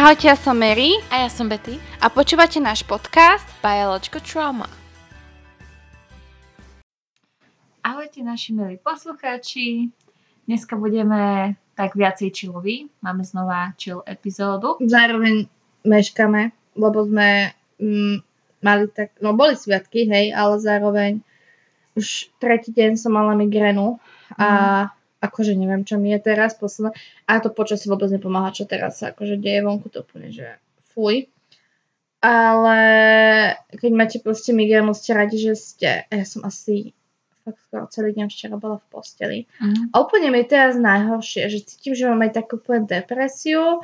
Ahojte, ja som Mary A ja som Betty. a počúvate náš podcast. Biological Trauma. Ahojte naši milí poslucháči. Dneska budeme tak viacej chilloví. Máme znova chill epizódu. zároveň meškame, lebo sme mm, mali tak, no boli sviatky, hej, ale zároveň už tretí deň som mala migrénu a akože neviem, čo mi je teraz posledné. A to počasie vôbec nepomáha, čo teraz sa akože deje vonku, to úplne, že fuj. Ale keď máte proste migrénu, ste radi, že ste, ja som asi fakt skoro celý deň včera bola v posteli. Mhm. A úplne mi je teraz najhoršie, že cítim, že mám aj takú úplne depresiu,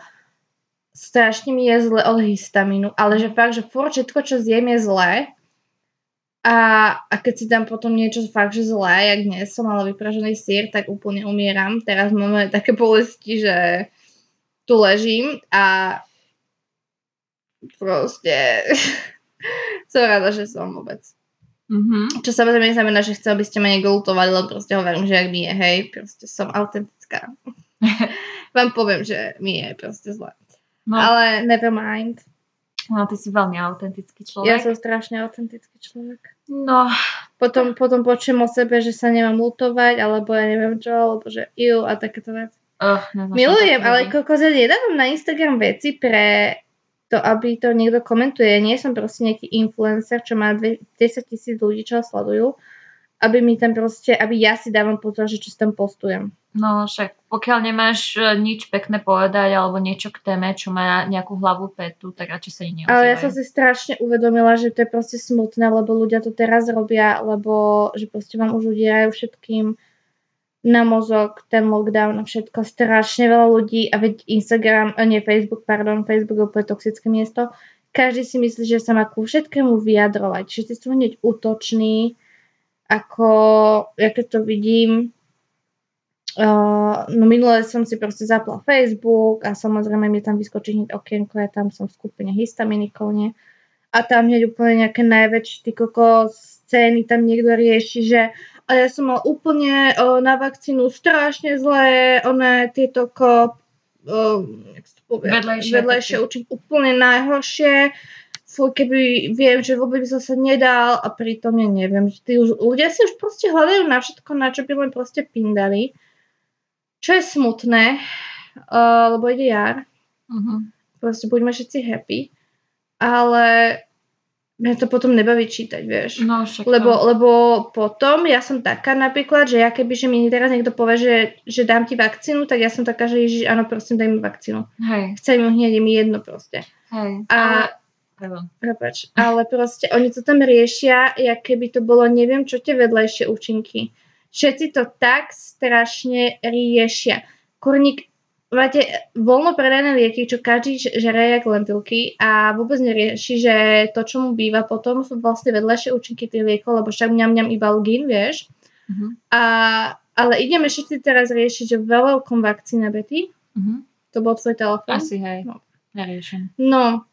strašne mi je zle od histamínu, ale že fakt, že furt všetko, čo zjem je zlé. A, a keď si dám potom niečo fakt, že zlé, jak dnes som mala vypražený sír, tak úplne umieram. Teraz máme také bolesti, že tu ležím a proste som rada, že som vôbec. Mhm. Čo samozrejme neznamená, že chcem, aby ste ma lutovali, len proste hovorím, že ak mi je, hej, proste som autentická. Vám poviem, že mi je proste zle. No, Ale never mind. no, ty si veľmi autentický človek. Ja som strašne autentický človek. No, Potom, potom počujem o sebe, že sa nemám lutovať, alebo ja neviem čo, alebo že iu a takéto veci. uh, neznášam Milujem, také ale kokos, ja nedávam na Instagram veci pre to, aby to niekto komentuje. Ja nie som proste nejaký influencer, čo má dve- 10 tisíc ľudí, čo ho sledujú, aby mi tam proste, aby ja si dávam pozor, že čo si tam postujem. No však pokiaľ nemáš e, nič pekné povedať alebo niečo k téme, čo má nejakú hlavu petu, tak radšej sa ani neozývaj. Ale ja som si strašne uvedomila, že to je proste smutné, lebo ľudia to teraz robia, lebo že proste vám už udierajú všetkým na mozog, ten lockdown a všetko. Strašne veľa ľudí a veď Instagram, a nie Facebook, pardon, Facebook je úplne toxické miesto. Každý si myslí, že sa má ku všetkému vyjadrovať. Všetci sú hneď útoční, ako, ja keď to vidím, Uh, no minule som si proste zapla Facebook a samozrejme mi tam vyskočí hneď okienko, ja tam som v skupine histaminikov, nie? A tam hneď úplne nejaké najväčšie ty kokos scény tam niekto rieši, že a ja som mal úplne uh, na vakcínu strašne zlé, one tieto ko, uh, to povie, Vedlejšie vedlejšie účinky úplne najhoršie. Keby viem, že vôbec by som sa nedal a pritom ja neviem, že tí už, ľudia si už proste hľadajú na všetko, na čo by len proste pindali. Čo je smutné, uh, lebo ide jar, Mhm. proste buďme všetci happy, ale mňa to potom nebaví čítať, vieš. No však Lebo, lebo potom ja som taká napríklad, že ja keby, že mi teraz niekto povie, že, že dám ti vakcínu, tak ja som taká, že ježiš, áno, prosím, daj mi vakcínu. Hej, Chcem ju hneď, mi jedno proste. hej. A- Ale... Pardon. Prepač, ale proste oni to tam riešia, jak keby to bolo neviem čo tie vedlejšie účinky. Všetci to tak strašne riešia. Kurník, máte voľnopredajné lieky, čo každý žere jak lentilky a vôbec nerieši, že to, čo mu býva potom, sú vlastne vedlejšie účinky tých liekov, lebo však mňam mňam iba lgín, vieš. Mhm. A, ale ideme všetci teraz riešiť, že veľkom vakcína, Betty. Mhm. To bol tvoj telefón? Asi hej. No. Neriešim. No,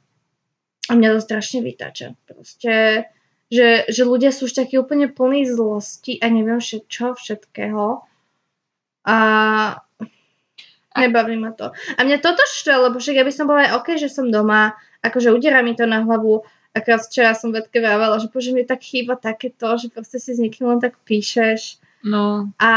a mňa to strašne vytača. Proste, že, že ľudia sú už takí úplne plní zlosti a neviem všet, čo všetkého. A nebaví ma to. A mňa toto štve, lebo však ja by som bola aj OK, že som doma, akože udiera mi to na hlavu. Akorát včera som Betke vravela, že bože, mi tak chýba takéto, že proste si s niekým len tak píšeš No, a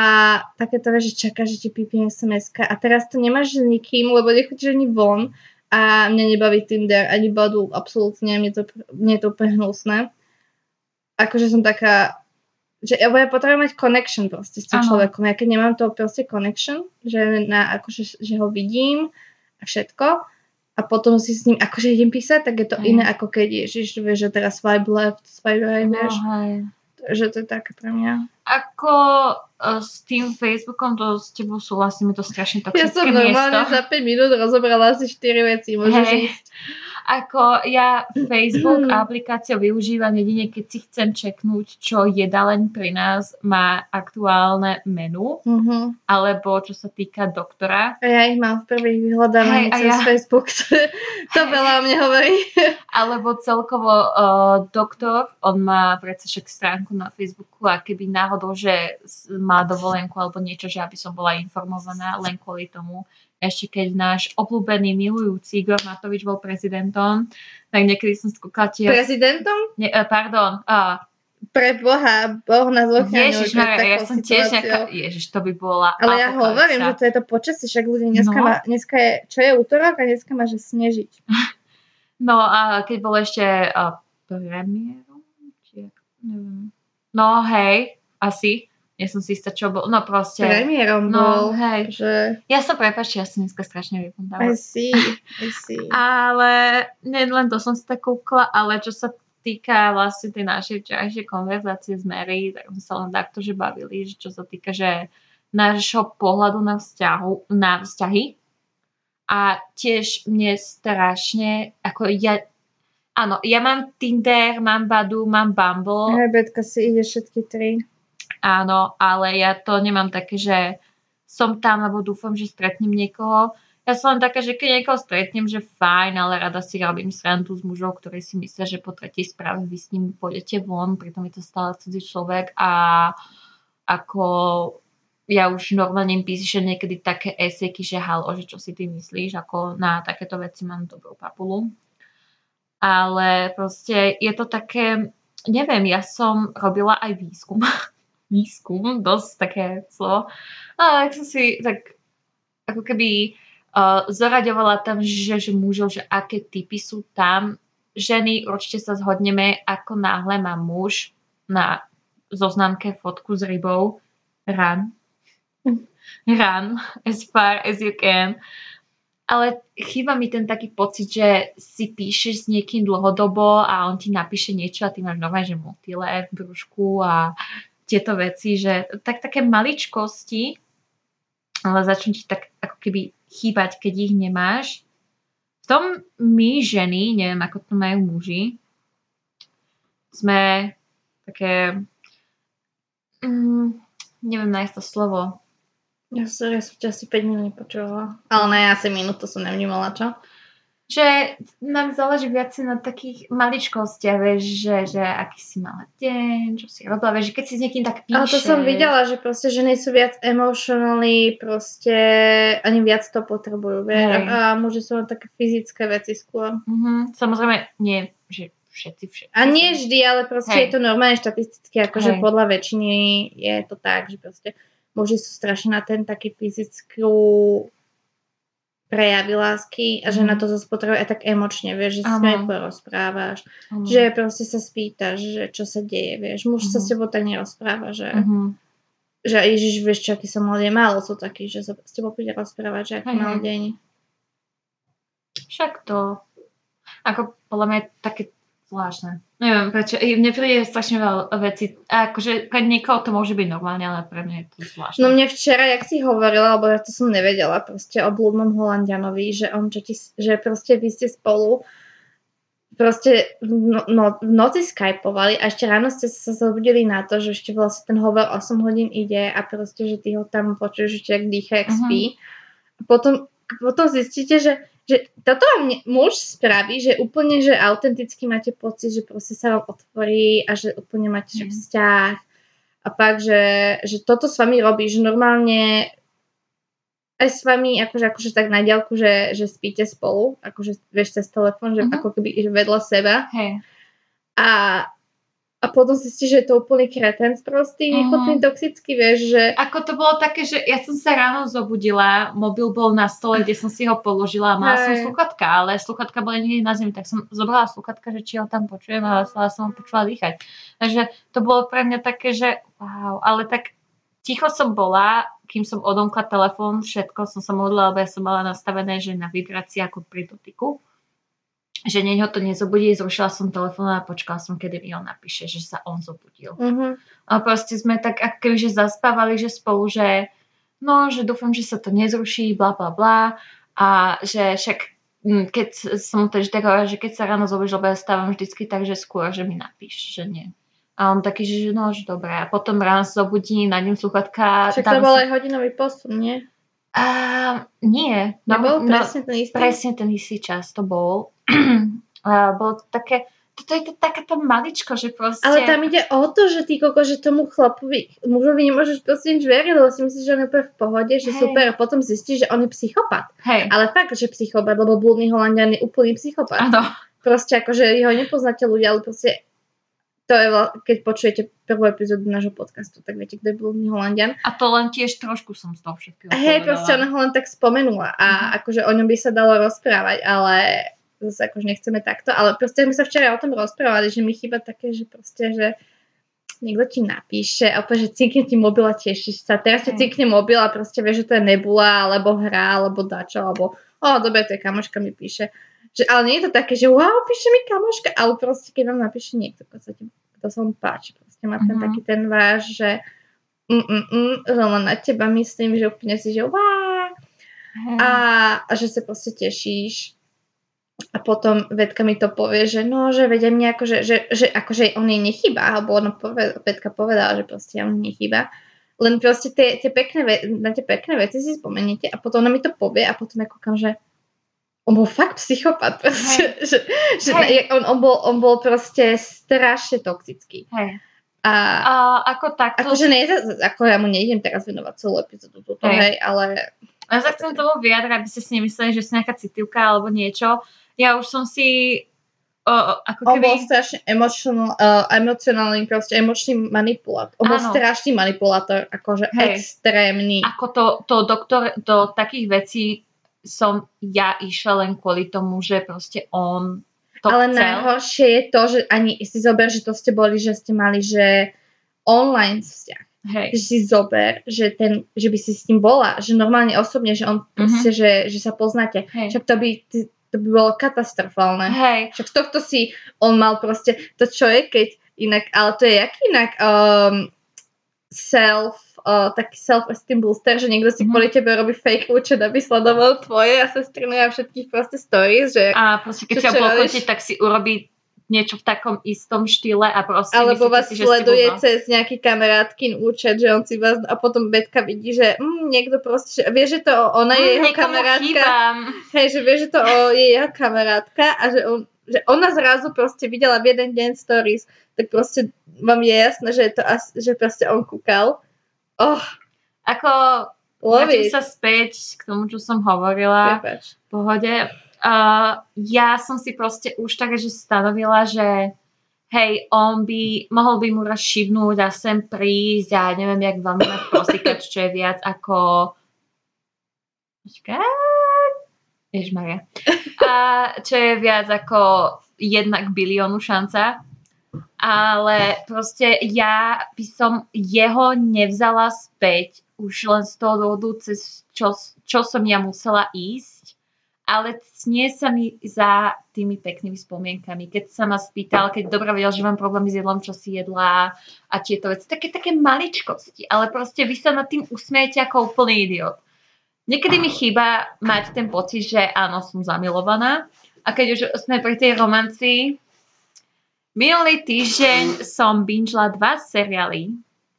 takéto, že čakáš, že ti pípne sms a teraz to nemáš s nikým, lebo nechodíš ani von a mňa nebaví Tinder ani Badu, absolútne, mne to, mne to úplne hnusné. Akože som taká, že ja, potrebujem mať connection proste s tým Áno. človekom. Ja keď nemám to proste connection, že, na, akože, že ho vidím a všetko a potom si s ním akože idem písať, tak je to Hej. iné ako keď ježiš, vieš, že teraz swipe left, swipe right, no vieš. hej. Že to je také pre mňa. Ako uh, s tým Facebookom, to s tebou súhlasím, je to strašne toxické Ja som miesto. normálne za 5 minút rozobrala asi 4 veci. Môžeš Hej. ísť. Ako ja Facebook Mm. aplikáciu využívam jedine, keď si chcem čeknúť, čo jedaleň pri nás má aktuálne menu, Uh-huh. alebo čo sa týka doktora. A ja ich mám v prvých vyhľadávaní Hej, a cez ja- Facebook. To, to veľa o mne hovorí. Alebo celkovo uh, doktor, on má predsa však stránku na Facebooku a keby náhodou, že má dovolenku alebo niečo, že aby som bola informovaná len kvôli tomu. Ešte keď náš obľúbený milujúci Igor Matovič bol prezidentom, tak niekedy som skúkala tie... Prezidentom? Ne, eh, pardon, uh, Pre Boha, Boh nás ochraňuje Ježiš, pred ja som tiež nejaká... Ježiš, to by bola Ale ja hovorím, že to je to počasie, však ľudia dneska, No. má, dneska je, čo je útorok a dneska má, že snežiť. No a keď bol ešte uh, premiérom, či neviem. No hej, asi. Nie som si istá, čo bol. No proste. Premiérom No bol, hej. že Ja sa prepáčte, ja som dneska strašne I vypnutá. see, I see. Ale nie len to som si tak kúkla, ale čo sa týka vlastne tej našej včerajšej konverzácie s Mary, tak sme sa len takto, že bavili, že čo sa týka, že nášho pohľadu na, vzťahu, na vzťahy. A tiež mne strašne, ako ja, áno, ja mám Tinder, mám Badu, mám Bumble, Hej, Betka si ide všetky tri. Áno, ale ja to nemám také, že som tam, alebo dúfam, že stretnem niekoho. Ja som len taká, že keď niekoho stretnem, že fajn, ale rada si robím srandu s mužov, ktorí si myslia, že po tretej správe vy s ním pôjdete von, pritom je to stále cudzí človek a ako ja už normálne píšem niekedy také esejky, že halo, že čo si ty myslíš, ako na takéto veci mám dobrú papulu. Ale proste je to také, neviem, ja som robila aj výskum. výskum, dosť také slovo. A tak som si tak ako keby uh, zoraďovala tam, že, že mužov, že aké typy sú tam. Ženy, určite sa zhodneme, ako náhle má muž na zoznamke fotku s rybou, run. Run as far as you can. Ale chýba mi ten taký pocit, že si píšeš s niekým dlhodobo a on ti napíše niečo a ty máš nové, že motyle v brúšku a tieto veci, že tak také maličkosti, ale začnú ti tak ako keby chýbať, keď ich nemáš. V tom my ženy, neviem ako to majú muži, sme také, mm, neviem nájsť to slovo, Ja som, ja som ťa asi 5 minút nepočúvala. Ale ne, asi minútu som nevnímala, čo? Že nám záleží viac na takých maličkostiach, vieš, že, že aký si mala deň, čo si robila, vieš, keď si s niekým tak píšeš. Ale to som videla, že proste ženy sú viac emotionally, proste ani viac to potrebujú, vieš. Hej. A muži sú len také fyzické veci skôr. Mhm, samozrejme, nie, že všetci, všetci. A nie vždy, ale proste Hej. je to normálne štatisticky, akože Hej. podľa väčšiny je to tak, že proste muži sú strašne na ten taký fyzickú prejavy lásky a že Mhm. na to zase potrebuje aj tak emočne, vieš, že si s nimi porozprávaš, Mhm. že proste sa spýtaš, že čo sa deje, vieš, muž sa Mhm. s tebou tak nerozpráva, že, Mhm. že ježiš, vieš čo, aký som deň, málo sú takí, že sa s tebou príde rozprávať, že aký mal deň. Však to, ako podľa mňa také zvláštne. Neviem prečo, mne príde strašne veľa vecí, a akože pre niekoho to môže byť normálne, ale pre mňa je to zvláštne. No mne včera, jak si hovorila, lebo ja to som nevedela proste o blúdnom Holandianovi, že on čo ti, že proste vy ste spolu proste v, no, no, v noci skypovali a ešte ráno ste sa zobudili na to, že ešte vlastne ten hovor 8 hodín ide a proste, že ty ho tam počuješ, že jak dýcha, jak Mhm. spí. A potom, potom zistíte, že, že toto vám ne- muž spraví, že úplne, že autenticky máte pocit, že proste sa vám otvorí a že úplne máte že Mhm. vzťah a pak, že, že toto s vami robí, že normálne aj s vami, akože, akože tak na diaľku, že, že spíte spolu, akože vieš cez telefón, že Mhm. ako keby že vedľa seba Hej, a, a potom zistíš, že je to úplný kretenc prostý, Mhm. úplne toxický, vieš, že Ako to bolo také, že ja som sa ráno zobudila, mobil bol na stole, kde som si ho položila a mala som Hej. sluchatka, ale sluchatka boli niekde na zemi, tak som zobrala sluchatka, že či ho tam počujem a stále som ho počula dýchať. Takže to bolo pre mňa také, že wow, ale tak ticho som bola, kým som odomkla telefón, všetko som sa modlila, lebo ja som mala nastavené, že na vibrácii ako pri dotyku že nie ho to nezobudí, zrušila som telefón a počkala som, kedy mi on napíše, že sa on zobudil. uh-huh. A proste sme tak ako keby, že zaspávali, že spolu, že no, že dúfam, že sa to nezruší, bla bla bla a že však mm, keď som mu to vždy hovorila, že keď sa ráno zobudíš, lebo ja stávam vždycky tak, že skôr, že mi napíš, že nie. A on taký, že no, že dobré. A potom ráno sa zobudí, nájdem sluchatka. Však to bol si- aj hodinový posun, nie? A, nie. Nebol no, presne ten istý? presne ten istý čas to bol. Bolo to také, toto je to taká tá maličko, že proste... Ale tam ide o to, že ty koko, že tomu chlapovi, mužovi nemôžeš proste nič veriť, lebo si myslíš, že on je úplne v pohode, že Hej. super, a potom zistíš, že on je psychopat. Hej, Ale fakt, že psychopat, lebo blúdny Holandian je úplný psychopat. áno. Proste akože ho nepoznáte ľudia, ale proste to je, keď počujete prvú epizódu nášho podcastu, tak viete, kto je blúdny Holandian. A to len tiež trošku som z toho všetkého Hej, proste ona ho len tak spomenula a Mhm. akože o ňom by sa dalo rozprávať, ale zase akože nechceme takto, ale proste my sa včera o tom rozprávali, že mi chýba také, že proste, že niekto ti napíše a úplne, že cinkne ti mobil a tešíš sa. Teraz ti Hej. cinkne mobil a proste vieš, že to je nebula, alebo hra, alebo dačo, alebo o, dobre, to je kamoška mi píše. Že, ale nie je to také, že wow, píše mi kamoška, ale proste keď vám napíše niekto, kto sa, ti, kto sa vám páči, proste má ten Mhm. taký ten váš, že mm, mm, mm, že len na teba myslím, že úplne si, že wow, a, a že sa proste tešíš. A potom Vedka mi to povie, že no, že vedia mne ako, že, že, že akože on jej nechýba, alebo ona poved, Vedka povedala, že proste on nechýba. Len proste tie, tie pekné, ve- na tie pekné veci si spomeniete a potom ona mi to povie a potom ja kúkam, že on bol fakt psychopat. Proste, že, že Hej. on, on, bol, on bol proste strašne toxický. Hej. A A ako takto... akože ne, ako ja mu nejdem teraz venovať celú epizódu, toto, Hej. hej, ale Ja sa chcem tomu vyjadrať, aby ste si nemysleli, že som nejaká citlivka alebo niečo. Ja už som si o, ako On bol keby... strašne emotional, uh, emocionálny, proste emočný manipulátor. On bol strašný manipulátor, akože Hej. extrémny. Ako to, to doktor, do takých vecí som ja išla len kvôli tomu, že proste on to Ale chcel. najhoršie je to, že ani si zober, že to ste boli, že ste mali, že online vzťah. Hej. Že si zober, že, ten, že by si s ním bola, že normálne osobne, že on proste, že, že sa poznáte. Hej. Však to by, to by bolo katastrofálne. Hej. Však tohto si on mal proste, to čo je, keď inak, ale to je jak inak um, self, uh, taký self-esteem booster, že niekto si Mhm. kvôli tebe robí fake účet, aby sledoval tvoje a sestriny a všetkých proste stories, že A proste keď sa robíš? tak si urobí niečo v takom istom štýle a proste alebo vás si, sleduje blbá. cez nejaký kamarátkin účet, že on si vás a potom Betka vidí, že mm, niekto proste, že vie, že to ona je Hm, jeho kamarátka, chýbam. hej, že vie, že to o, je jeho kamarátka a že, on, že ona zrazu proste videla v jeden deň stories, tak proste vám je jasné, že, je to že proste on kúkal. Oh, Ako vrátim sa späť k tomu, čo som hovorila. Prepač. v pohode. Uh, ja som si proste už tak, stanovila, že hej, on by, mohol by mu raz šibnúť a sem prísť a neviem, jak veľmi ma prosíkať, čo je viac ako Počkaj. Ježmaria. A čo je viac ako jedna k biliónu šanca. Ale proste ja by som jeho nevzala späť už len z toho dôvodu, cez čo, čo som ja musela ísť. Ale snie sa mi za tými peknými spomienkami. Keď sa ma spýtal, keď dobre vedel, že mám problémy s jedlom, čo si jedla a tieto veci. Také, také maličkosti. Ale proste vy sa nad tým usmiete ako úplný idiot. Niekedy mi chýba mať ten pocit, že áno, som zamilovaná. A keď už sme pri tej romancii, minulý týždeň som bingela dva seriály.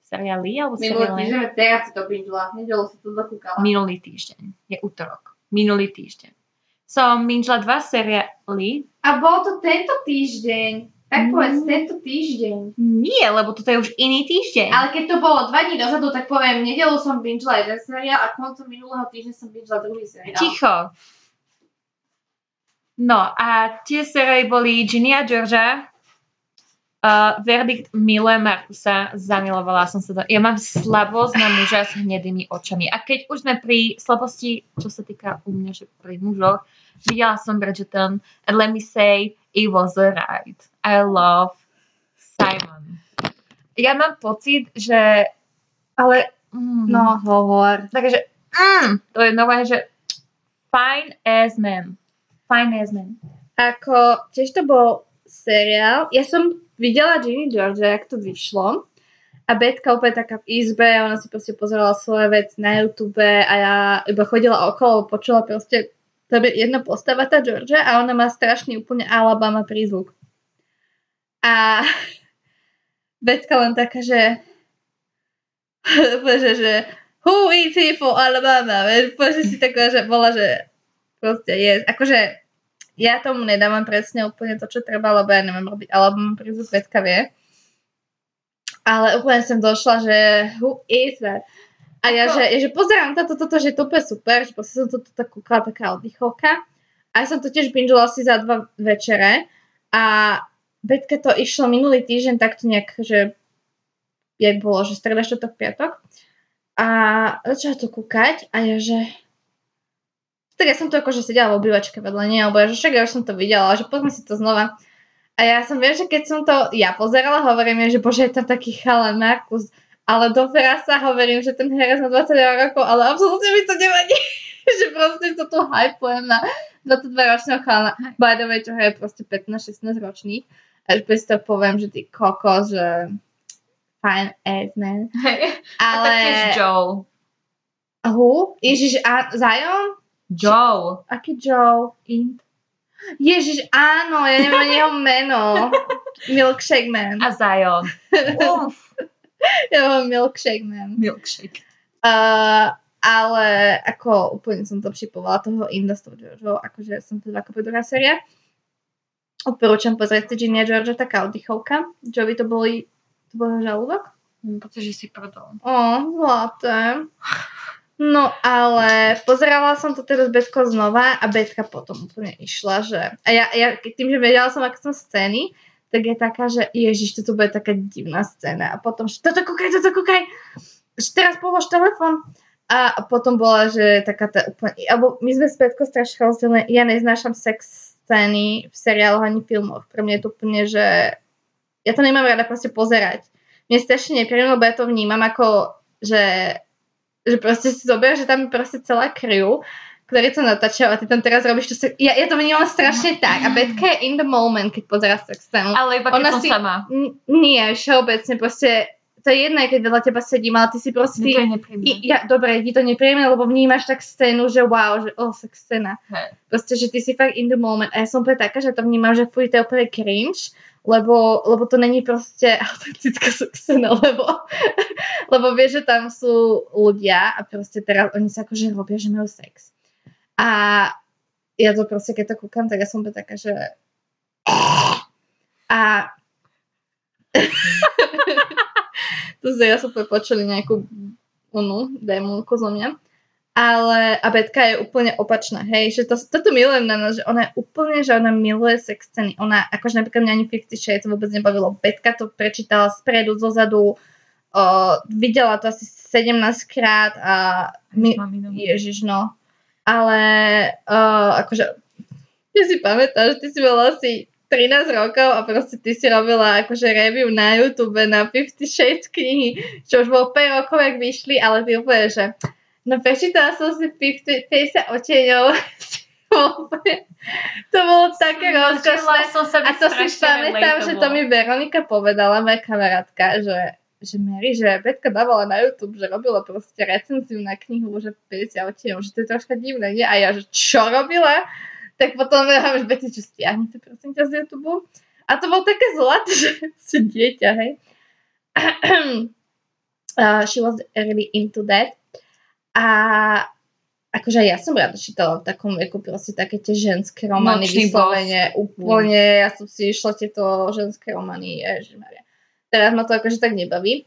Seriály alebo seriály? teraz si to bingela, nedelo si to zakúkala. Minulý týždeň. Je útorok. Minulý týždeň. Som bingela dva seriály. A bol to tento týždeň. Tak povedz, Mm. tento týždeň. Nie, lebo toto je už iný týždeň. Ale keď to bolo dva dní dozadu, tak poviem, nedelu som bingela jeden seriál a koncom minulého týždňa som bingela druhý seriál. Ticho. No a tie seriály boli Ginny a Georgia, uh, Verdikt Mile Markusa, zamilovala som sa do... Ja mám slabosť na muža s hnedými očami. A keď už sme pri slabosti, čo sa týka u mňa, že pri mužoch, videla som Bridgerton and let me say, it was right. I love Simon. Ja mám pocit, že... Ale, Mm, no, hovor. Takže, mm, to je nové, že fine as man. Fine as man. Ako, tiež to bol seriál. Ja som videla Ginny Georgia, jak to vyšlo. A Betka úplne taká v izbe, ona si proste pozerala svoje vec na YouTube a ja iba chodila okolo, počula proste, tam je jedna postava, tá Georgia, a ona má strašný úplne Alabama prízvuk. A Betka len taká, že že, že who is he for Alabama? Vieš, že si taká, že bola, že proste je, akože ja tomu nedávam presne úplne to, čo treba, lebo ja neviem robiť, alebo mám prízvuk, Betka vie. Ale úplne som došla, že who is that? A ja, že, ja, že pozerám toto, toto, že to úplne super, že proste som toto tak kúkala, taká oddychovka. A ja som to tiež binžila asi za dva večere. A Betka to išlo minulý týždeň takto nejak, že jak bolo, že streda, štvrtok, piatok. A začala to kúkať a ja, že tak ja som tu akože sedela v obývačke vedľa nej, alebo ja, že však ja už som to videla, že pozme si to znova. A ja som, viem, že keď som to ja pozerala, hovorím, že bože, je tam taký chalan Markus, ale do sa hovorím, že ten herec má 22 rokov, ale absolútne mi to nevadí, že proste to tu hypujem na 22 ročného chalana. By the way, čo je proste 15-16 ročných. A už si to poviem, že ty kokos, že fine ass man. Hej. A Ale... taktiež Joe. Hu? Ježiš, a Zion? Joe. Aký Joe? Int. Ježiš, áno, ja neviem ani jeho meno. Milkshake Man. A Zion. Uf. Ja mám Milkshake Man. Milkshake. Uh, ale ako úplne som to připovala toho Inda s tou Georgeou, akože som to ako druhá séria. Odporúčam pozrieť si Ginny a Georgia, taká oddychovka. Joey to boli, to bol žalúdok? Pretože si prdol. Ó, zlaté. No ale pozerala som to s Betkou znova a Betka potom úplne išla, že... A ja, ja tým, že vedela som, aké som scény, tak je taká, že ježiš, toto bude taká divná scéna. A potom, že toto kúkaj, toto kúkaj, že teraz polož telefon. A potom bola, že taká tá úplne... Alebo my sme s Betkou strašne rozdielne. Ja neznášam sex scény v seriáloch ani filmoch. Pre mňa je to úplne, že... Ja to nemám rada proste pozerať. Mne je strašne nepríjemné, lebo ja to vnímam ako, že že proste si zober, že tam je proste celá crew, ktorí to natáčajú a ty tam teraz robíš to sa... Ja, ja to vnímam strašne tak a Betka je in the moment, keď pozera sex scénu. Ale iba keď Ona som si- sama. N- nie, všeobecne proste to je jedno, keď vedľa teba sedím, ale ty si proste... Je I, ja, dobre, ti to nepríjemné, lebo vnímaš tak scénu, že wow, že oh, sex scéna. Hej. Proste, že ty si fakt in the moment. A ja som úplne taká, že to vnímam, že fuj, to je úplne cringe, lebo, lebo to není proste autentická sex scéna, lebo, lebo vieš, že tam sú ľudia a proste teraz oni sa akože robia, že majú sex. A ja to proste, keď to kúkam, tak ja som taká, že a to sa ja som počuli nejakú onu démonku zo mňa. Ale a Betka je úplne opačná, hej, že to, toto milujem na nás, že ona je úplne, že ona miluje sex scény. Ona, akože napríklad mňa ani Fifty Shades vôbec nebavilo. Betka to prečítala spredu, zozadu, o, videla to asi 17 krát a my. Ježiš, no. Ale uh, akože, ty si pamätáš, ty si bola asi 13 rokov a proste ty si robila akože review na YouTube na Fifty Shades knihy, čo už bolo 5 rokov, jak vyšli, ale ty úplne, že no prečítala som si 50, 50 oteňov. to bolo také rozkošné. A to si pamätám, že to mi Veronika povedala, moja kamarátka, že, že Mary, že Betka dávala na YouTube, že robila proste recenziu na knihu, že 50 odtieňov, že to je troška divné, nie? A ja, že čo robila? Tak potom ja, že Betty, čo stiahnete prosím ťa z YouTube. A to bolo také zlaté, že si dieťa, hej. uh, she was really into that. A akože ja som rada čítala v takom veku proste také tie ženské romány Nočný vyslovene úplne, ja som si išla tieto ženské romány, ježišmaria. Teraz ma to akože tak nebaví.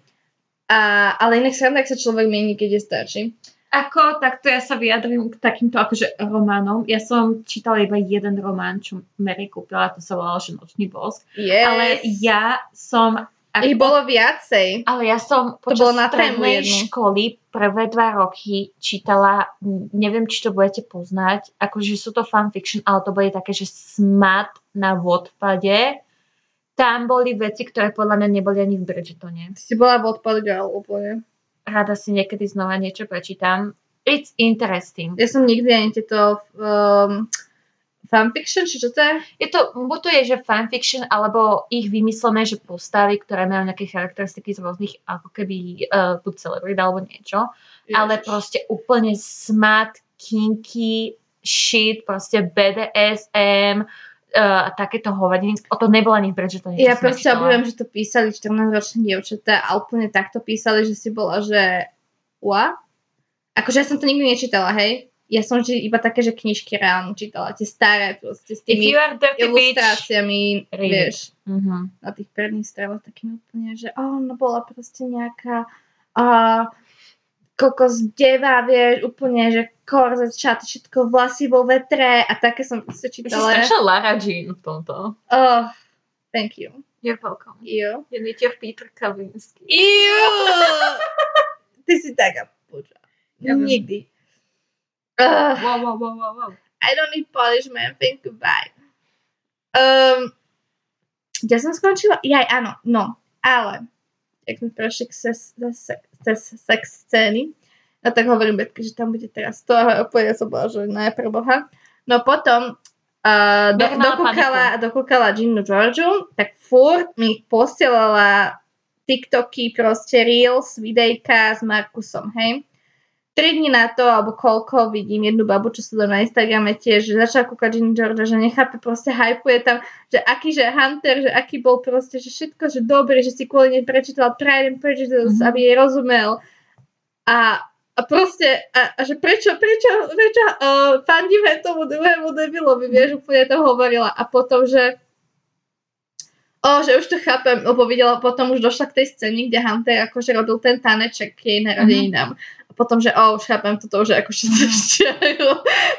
A, ale inak sa tak sa človek mení, keď je starší. Ako, takto ja sa vyjadrím k takýmto akože románom. Ja som čítala iba jeden román, čo Mary kúpila, to sa volalo, že Nočný bosk. Yes. Ale ja som... Ich bolo viacej. Ale ja som To počas bolo na strednej školy prvé dva roky čítala, neviem, či to budete poznať, akože sú to fanfiction, ale to boli také, že smat na Wattpade. Tam boli veci, ktoré podľa mňa neboli ani v Bridgetone. Si bola odpad girl úplne. Rada si niekedy znova niečo prečítam. It's interesting. Ja som nikdy ani tieto um, fanfiction, či čo to je? Je to, buď to je, že fanfiction, alebo ich vymyslené, že postavy, ktoré majú nejaké charakteristiky z rôznych, ako keby uh, buď celebrity alebo niečo. ale proste úplne smart, kinky, shit, proste BDSM uh, a takéto hovadiny. O to nebolo ani v Bridgetone. čo Ja som proste obdivujem, že to písali 14-ročné dievčatá a úplne takto písali, že si bola, že ua? Akože ja som to nikdy nečítala, hej? Ja som vždy iba také, že knižky reálne čítala, tie staré proste s tými bitch. ilustráciami, it. vieš, Mhm. na tých prvných stravoch takým úplne, že oh, no bola proste nejaká uh, kokos deva, vieš, úplne, že korzet, šaty, všetko vlasy vo vetre a také som proste si čítala. strašná Lara Jean v tomto. Oh, thank you. You're welcome. You. Je mi ťa Peter Kavinsky. Iu! Ty si taká puča. Ja viem. Uh, Wow, wow, wow, wow, wow. I don't need punishment, thank you, bye. Um, kde som skončila? Jaj, áno, no, ale jak sme prešli k ses, ses, ses, sex scény, no tak hovorím Betke, že tam bude teraz to a úplne som bola, že najprv boha. No potom uh, do, dokúkala, dokúkala Ginnu Georgiu, tak furt mi posielala TikToky, proste Reels, videjka s Markusom, hej. Tri dní na to, alebo koľko, vidím jednu babu, čo sledujem na Instagrame tiež, že začala kúkať Ginny Georgia, že nechápe, proste hypuje tam, že aký, že Hunter, že aký bol proste, že všetko, že dobrý, že si kvôli nej prečítal Pride and Prejudice, Mhm. aby jej rozumel. A, a proste, a, a že prečo, prečo, prečo uh, fandíme tomu druhému debilovi, vieš, úplne to hovorila. A potom, že O, že už to chápem, lebo videla, potom už došla k tej scéne, kde Hunter akože robil ten taneček k jej narodeninám. A potom, že o, už chápem toto, že akože sa šťajú.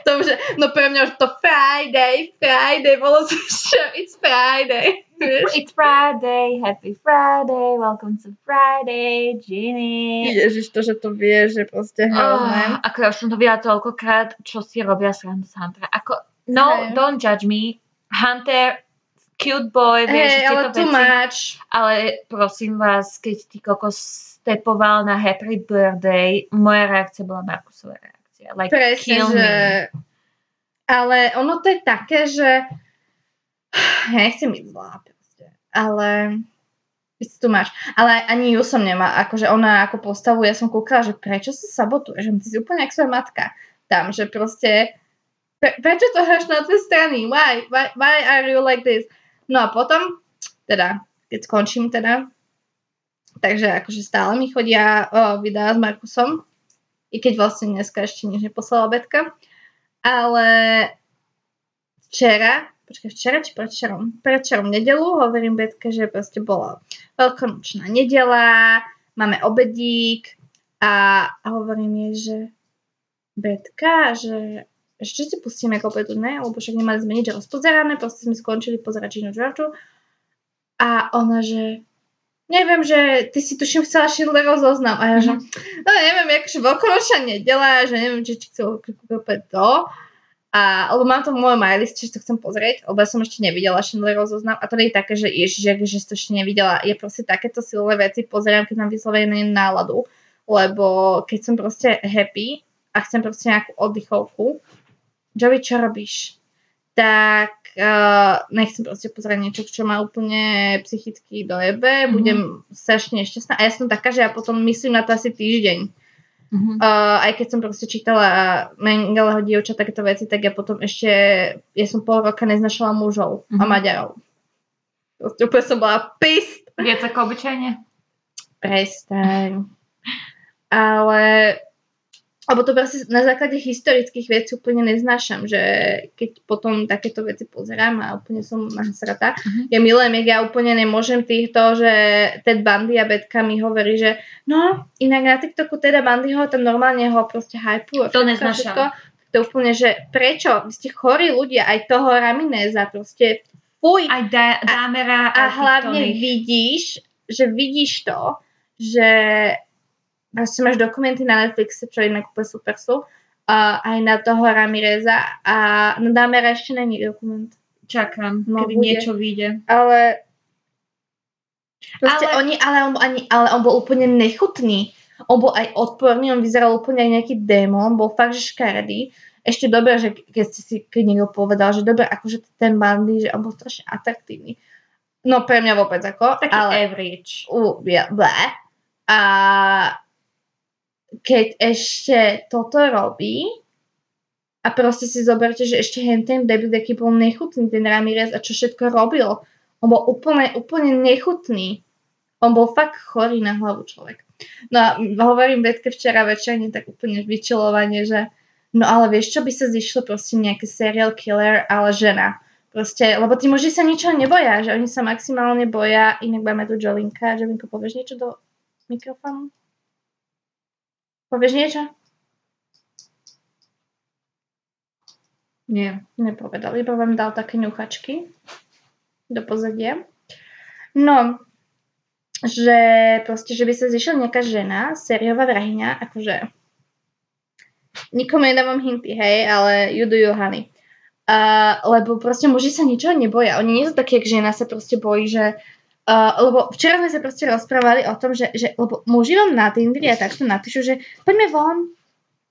To že, no pre mňa už to Friday, Friday, bolo to že it's Friday. It's Friday, happy Friday, welcome to Friday, Ginny. Ježiš, to, že to vieš, že proste hrozné. Oh, ako ja už som to videla toľkokrát, čo si robia srandu z Huntera. Ako, no, Hej. don't judge me. Hunter, cute boy, vieš, tieto ale too veci. much. Ale prosím vás, keď ty kokos stepoval na happy birthday, moja reakcia bola Markusová reakcia. Like, Presne, kill že... me. Ale ono to je také, že ja nechcem byť zlá proste, ale it's too much. Ale ani ju som nemá, akože ona ako postavu, ja som kúkala, že prečo sa sabotuješ, že ty si úplne jak svoja matka tam, že proste pre, prečo to hráš na dve strany? Why? why? Why are you like this? No a potom, teda, keď skončím teda, takže akože stále mi chodia o, videá s Markusom, i keď vlastne dneska ešte nič neposlala Betka. Ale včera, počkaj, včera či predčerom? Predčerom nedelu hovorím Betke, že proste bola veľkonočná nedela, máme obedík a, a hovorím jej, že Betka, že ešte si pustíme k obedu, ne? Lebo však nemali sme nič rozpozerané, proste sme skončili pozerať Ginu Georgiu. A ona, že neviem, že ty si tuším chcela Schindlerov zoznam. A ja, že no neviem, akože veľkonočná nedela, že neviem, či, či chcel kúpať to. A, lebo mám to v mojom MyList, čiže to chcem pozrieť, lebo ja som ešte nevidela Schindlerov zoznam a to nie je také, že ježiš, že, že si to ešte nevidela. Je proste takéto silné veci, pozerám, keď mám vyslovené náladu, lebo keď som proste happy a chcem proste nejakú oddychovku, Joey, čo robíš? Tak uh, nechcem proste pozerať niečo, čo ma úplne psychicky dojebe, Mhm. budem strašne nešťastná a ja som taká, že ja potom myslím na to asi týždeň. Mhm. Uh, aj keď som proste čítala Mengeleho dievča, takéto veci, tak ja potom ešte, ja som pol roka neznašala mužov a Mhm. Maďarov. Proste úplne som bola pissed. Viac ako obyčajne? Prestaň. Ale, alebo to proste na základe historických vecí úplne neznášam, že keď potom takéto veci pozerám a úplne som nasratá. Mhm. Ja milujem, ja úplne nemôžem týchto, že Ted Bundy a Betka mi hovorí, že no, inak na TikToku teda Bundyho tam normálne ho proste hypujú. To neznášam. To úplne, že prečo? Vy ste chorí ľudia, aj toho Ramineza proste fuj. Aj da, dámera, A aj hlavne vidíš, že vidíš to, že proste máš dokumenty na Netflixe, čo inak úplne super sú, a aj na toho Ramireza a na Dámera ešte není dokument. Čakám, No, kedy bude. niečo vyjde. Ale proste Ale- oni, ale on, ani, ale on bol úplne nechutný. On bol aj odporný, on vyzeral úplne aj nejaký démon, bol fakt, že škaredý. Ešte dobre, že keď si si, keď niekto povedal, že dobre, akože ten bandy, že on bol strašne atraktívny. No pre mňa vôbec ako, Taký ale average. u, ja, ble. A keď ešte toto robí a proste si zoberte, že ešte hen ten debut, aký bol nechutný ten Ramirez a čo všetko robil. On bol úplne, úplne nechutný. On bol fakt chorý na hlavu človek. No a hovorím Betke včera večerne tak úplne vyčilovanie, že No ale vieš, čo by sa zišlo proste nejaký serial killer, ale žena. Proste, lebo tí muži sa ničoho neboja, že oni sa maximálne boja, inak budeme tu Jolinka. Jolinko, povieš niečo do mikrofónu? Povieš niečo? Nie. Nepovedal, iba vám dal také ňuchačky do pozadia. No, že proste, že by sa zišla nejaká žena, sériová vrahyňa, akože nikomu nedávam hinty, hej, ale you, honey. Uh, lebo proste muži sa ničoho neboja. Oni nie sú takí, jak žena sa proste bojí, že Lebo včera sme sa proste rozprávali o tom, že, že lebo muži vám na Tindri a takto napíšu, že poďme von,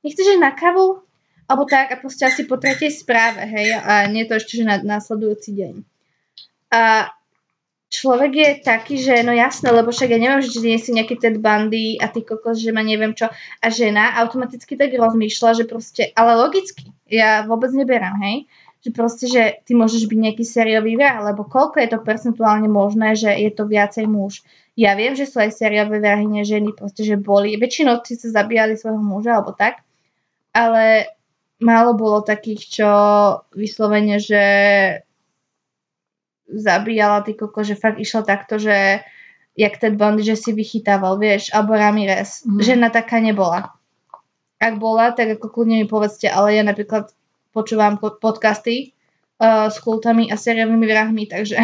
nechceš na kavu? Alebo tak a proste asi po tretej správe, hej, a nie to ešte, že na následujúci deň. A človek je taký, že no jasné, lebo však ja neviem, že nie si nejaký Ted Bundy a ty kokos, že ma neviem čo. A žena automaticky tak rozmýšľa, že proste, ale logicky, ja vôbec neberám, hej, že proste, že ty môžeš byť nejaký sériový vrah, lebo koľko je to percentuálne možné, že je to viacej muž. Ja viem, že sú aj sériové vrahyne ženy, proste, že boli, väčšinou si sa zabíjali svojho muža, alebo tak, ale málo bolo takých, čo vyslovene, že zabíjala ty koko, že fakt išla takto, že jak Ted Bundy, že si vychytával, vieš, alebo Ramirez. Mm. Žena taká nebola. Ak bola, tak ako kľudne mi povedzte, ale ja napríklad počúvam podcasty uh, s kultami a sériovými vrahmi, takže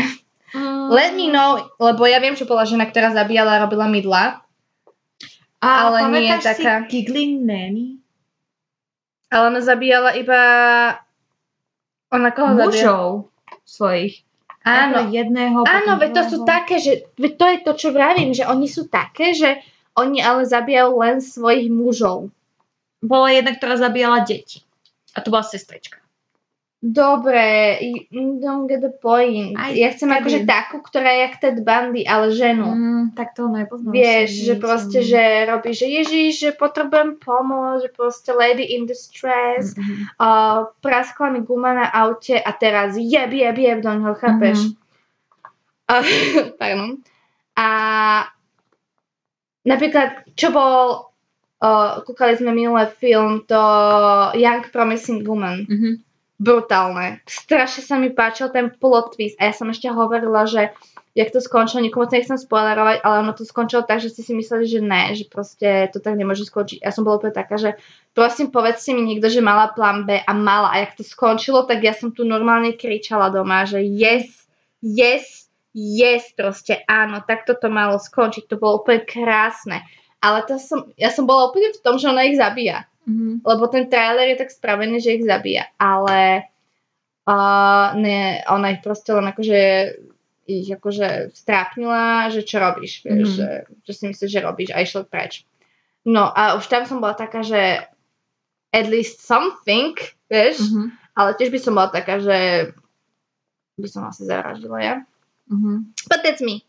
mm. let me know, lebo ja viem, že bola žena, ktorá zabíjala a robila mydla. A ale nie je taká... si Giggling Nanny? Ale ona zabíjala iba... Ona koho zabíjala? Mužov svojich. Áno, jedného. áno, veď to sú také, že veď to je to, čo vravím, že oni sú také, že oni ale zabíjajú len svojich mužov. Bola jedna, ktorá zabíjala deti. A to bola sestrička. Dobre, you don't get the point. Aj ja chcem akože takú, ktorá je jak Ted Bundy, ale ženu. Mm, tak to nepoznám. Vieš, že nie proste, že robí, že Ježiš, že potrebujem pomoc, že proste lady in distress, Mhm. uh, praskla mi guma na aute a teraz jeb, jeb, jeb do ňoho, chápeš? Mhm. A, pardon. A napríklad, čo bol, uh, kúkali sme minulé film, to Young Promising Woman. Mhm. Brutálne. Strašne sa mi páčil ten plot twist a ja som ešte hovorila, že jak to skončilo, nikomu sa nechcem spoilerovať, ale ono to skončilo tak, že ste si mysleli, že ne, že proste to tak nemôže skončiť. Ja som bola úplne taká, že prosím povedzte mi niekto, že mala plán B a mala. A jak to skončilo, tak ja som tu normálne kričala doma, že yes, yes, yes, proste áno, takto to malo skončiť. To bolo úplne krásne. Ale to som, ja som bola úplne v tom, že ona ich zabíja Mhm. lebo ten trailer je tak spravený, že ich zabíja, ale uh, ne, ona ich proste len akože ich akože strápnila, že čo robíš, vieš, Mhm. že, že si myslíš, že robíš a išla preč. No a už tam som bola taká, že at least something, vieš, Mhm. ale tiež by som bola taká, že by som asi zavraždila ja. Mhm. But that's me.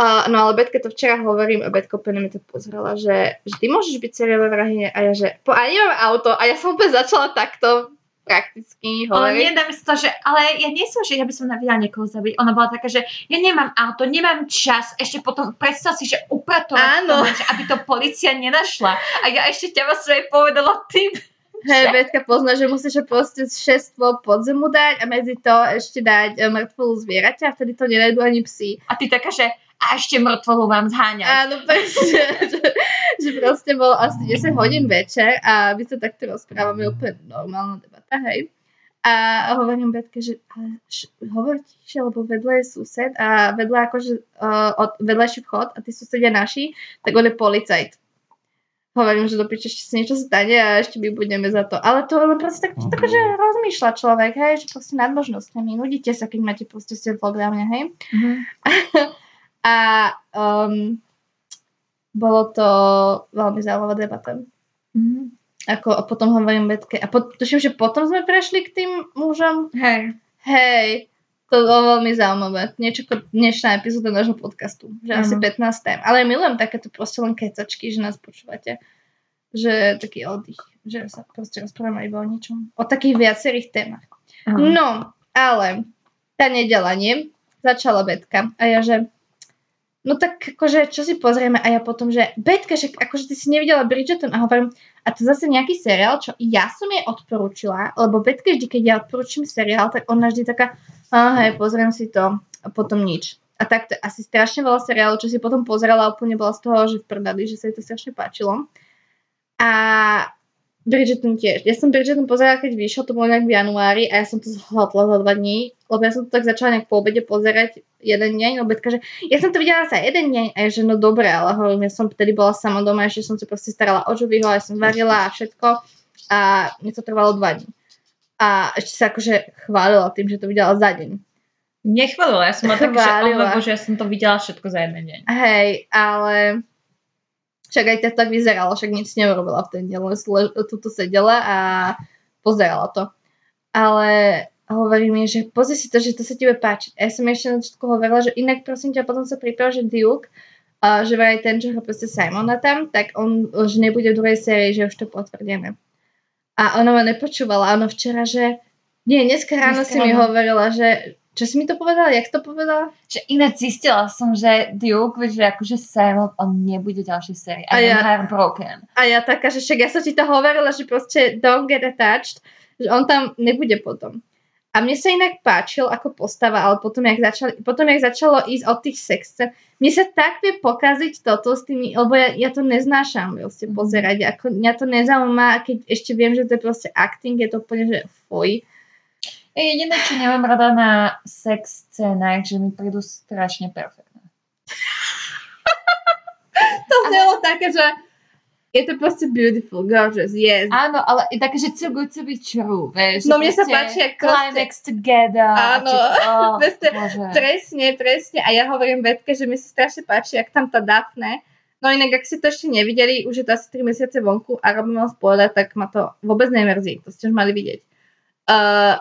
Uh, no ale Betke to včera hovorím a Betko úplne mi to pozrela, že, že ty môžeš byť seriálové vrahy a ja, že po, a nemám auto a ja som úplne začala takto prakticky Ale hovoriť. nedá mi sa to, že, ale ja nie som, že ja by som navidela niekoho zabiť. Ona bola taká, že ja nemám auto, nemám čas, ešte potom predstav si, že upratovať Áno. to, že aby to policia nenašla. A ja ešte ťa svojej povedala ty. Hej, Betka pozná, že musíš proste šestvo podzemu dať a medzi to ešte dať e, mŕtvolu zvieraťa a vtedy to nenajdu ani psi. A ty taká, že a ešte mŕtvolu vám zháňať. Áno, presne, že, že proste bolo asi 10 hodín večer a my sa takto rozprávame úplne normálna debata, hej. A hovorím Betke, že ale š, hovor tišie, lebo vedľa je sused a vedľa akože uh, od, vedľajší vchod a tí susedia naši, tak on je policajt. Hovorím, že do piče ešte si niečo stane a ešte my budeme za to. Ale to len proste tak, tak že rozmýšľa človek, hej, že proste nad možnosťami. Nudíte sa, keď máte proste ste v lockdowne, hej. Mhm. A um, bolo to veľmi zaujímavá debata. Mhm. Ako, a potom hovorím Betke. A pot, tuším, že potom sme prešli k tým mužom. Hej. Hej, to bolo veľmi zaujímavé. Niečo ako dnešná epizóda nášho podcastu. Že asi Áno. 15 tém. Ale milujem takéto proste len kecačky, že nás počúvate. Že taký oddych. Že sa proste rozprávame iba o ničom. O takých viacerých témach. Áno. No, ale tá nedela, nie? Začala Betka. A ja, že no tak akože, čo si pozrieme? A ja potom, že Betka, že akože ty si nevidela Bridgerton. A hovorím, A to zase nejaký seriál, čo ja som jej odporúčila, lebo Betka vždy, keď ja odporúčam seriál, tak ona vždy taká, a hej, pozriem si to a potom nič. A tak to asi strašne veľa seriálov, čo si potom pozerala a úplne bola z toho, že v prdali, že sa jej to strašne páčilo. A Bridgerton tiež. Ja som Bridgerton pozerala, keď vyšiel, to bolo nejak v januári a ja som to zhodla za dva dní, lebo ja som to tak začala nejak po obede pozerať jeden deň, lebo Betka, že ja som to videla za jeden deň a ja, že no dobre, ale hovorím, ja som vtedy bola sama doma, ešte som sa proste starala o žuviho, ja som varila a všetko a mne to trvalo dva dní. A ešte sa akože chválila tým, že to videla za deň. Nechválila, ja som mala tak, že, oh, že ja som to videla všetko za jeden deň. Hej, ale však aj to tak vyzeralo, však nič neurobila v ten deň, len tuto sedela a pozerala to. Ale hovorí mi, že pozri si to, že to sa ti bude páčiť. A ja som ešte na začiatku hovorila, že inak prosím ťa, potom sa pripravil, že Duke, a že vraj ten, čo ho proste Simona tam, tak on, že nebude v druhej sérii, že už to potvrdené. A ona ma nepočúvala, a ona včera, že nie, dneska ráno Dneska si mi ráno. hovorila, že čo si mi to povedala, jak to povedala? Že ináč zistila som, že Duke, že akože Simon, on nebude ďalšej sérii. A ja-. Heartbroken. A ja taká, že však ja som ti to hovorila, že proste don't get attached, že on tam nebude potom. A mne sa inak páčil ako postava, ale potom, jak, začali, potom, jak začalo ísť od tých sexce, mne sa tak vie pokaziť toto s tými, lebo ja, ja to neznášam Mhm. pozerať. Ako, mňa to nezaujíma, keď ešte viem, že to je proste acting, je to úplne, že fuj. Je jediné, čo nemám rada na sex scénach, že mi prídu strašne perfektné. To znelo také, že je to proste beautiful, gorgeous, yes. Áno, ale je také, že be true, vieš. No mne sa proste páči, ako Climax together. a Áno, či- oh, proste. Presne, presne. A ja hovorím Betke, že mi sa strašne páči, jak tam tá Daphne. No inak, ak ste to ešte nevideli, už je to asi 3 mesiace vonku a robím vám spoiler, tak ma to vôbec nemrzí. To ste už mali vidieť. Uh,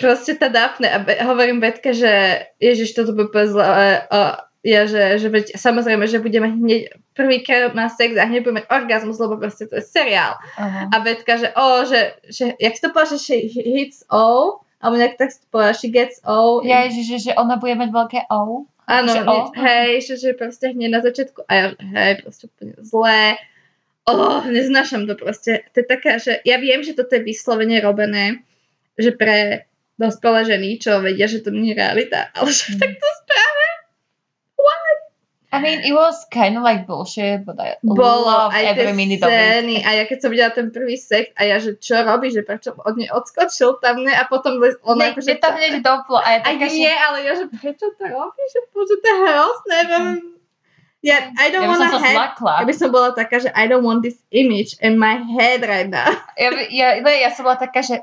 proste tá Daphne a be- hovorím Betke, že ježiš, toto bude úplne zlé. Uh, ja, že, že veď, samozrejme, že budeme hneď prvýkrát na sex a hneď budeme orgazmus, lebo proste to je seriál. Aha. A Betka, že o, že, že jak to povedal, že she hits O, alebo nejak tak to povedala, she gets O. Ja, že, že, že ona bude mať veľké O. Áno, že O. hej, že, že proste hneď na začiatku, a ja, hej, proste úplne zlé. Oh, neznášam to proste. To je taká, že ja viem, že toto je vyslovene robené, že pre dospelé ženy, čo vedia, že to nie je realita, ale že Mm. tak to správne. I mean, it was kind of like bullshit, but I Bolo love aj every minute of it. scény a ja keď som videla ten prvý sex a ja, že čo robí, že prečo od nej odskočil tam, ne, a potom ona Ne, akože... to hneď doplo. A ja A taká, nie, ale ja, že prečo to robí, že bože, to je hrozné. Mm. Ja, I don't Ja wanna have, ja by som bola taká, že I don't want this image in my head right now. Ja, ja, ne, ja som bola taká, že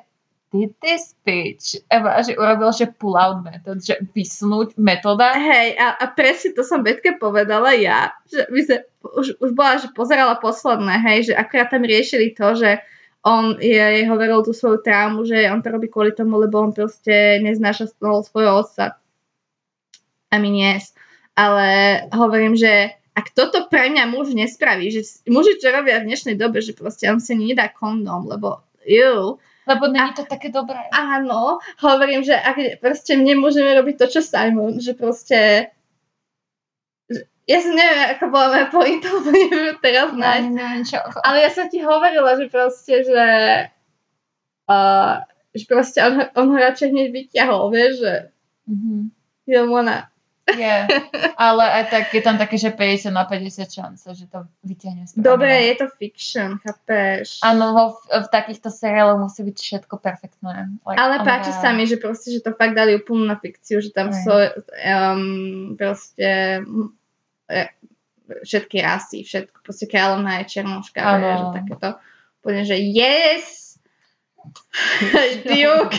did this bitch Eva, že urobil, že pull-out method, že vysunúť metóda. Hej, a, a presne to som Betke povedala ja, že my sa, už, už bola, že pozerala posledné, hej, že akurát tam riešili to, že on je, jej hovoril tú svoju traumu, že on to robí kvôli tomu, lebo on proste neznáša svojho svojho otca. I mean, yes. Ale hovorím, že ak toto pre mňa muž nespraví, že muži čo robia v dnešnej dobe, že proste on si nedá kondóm, lebo ju, Lebo není to také dobré. áno, hovorím, že ak proste nemôžeme robiť to, čo Simon, že proste ja si neviem, ako bola moja pointa, lebo neviem teraz nájsť. neviem čo. Ale ja som ti hovorila, že proste, že uh, že proste on, on ho radšej hneď vyťahol, vieš, že Mhm. you don't wanna. Je. Ale aj tak je tam také, že 50 na 50 šance, že to vyťahne správne. Dobre, je to fiction, chápeš? Áno, v, v takýchto seriáloch musí byť všetko perfektné. Like, Ale páči sa mi, že proste, že to fakt dali úplnú na fikciu, že tam Hej. sú um, proste e, všetky rasy, všetko, proste kráľovná je černoška, že takéto, úplne, že yes! Duke!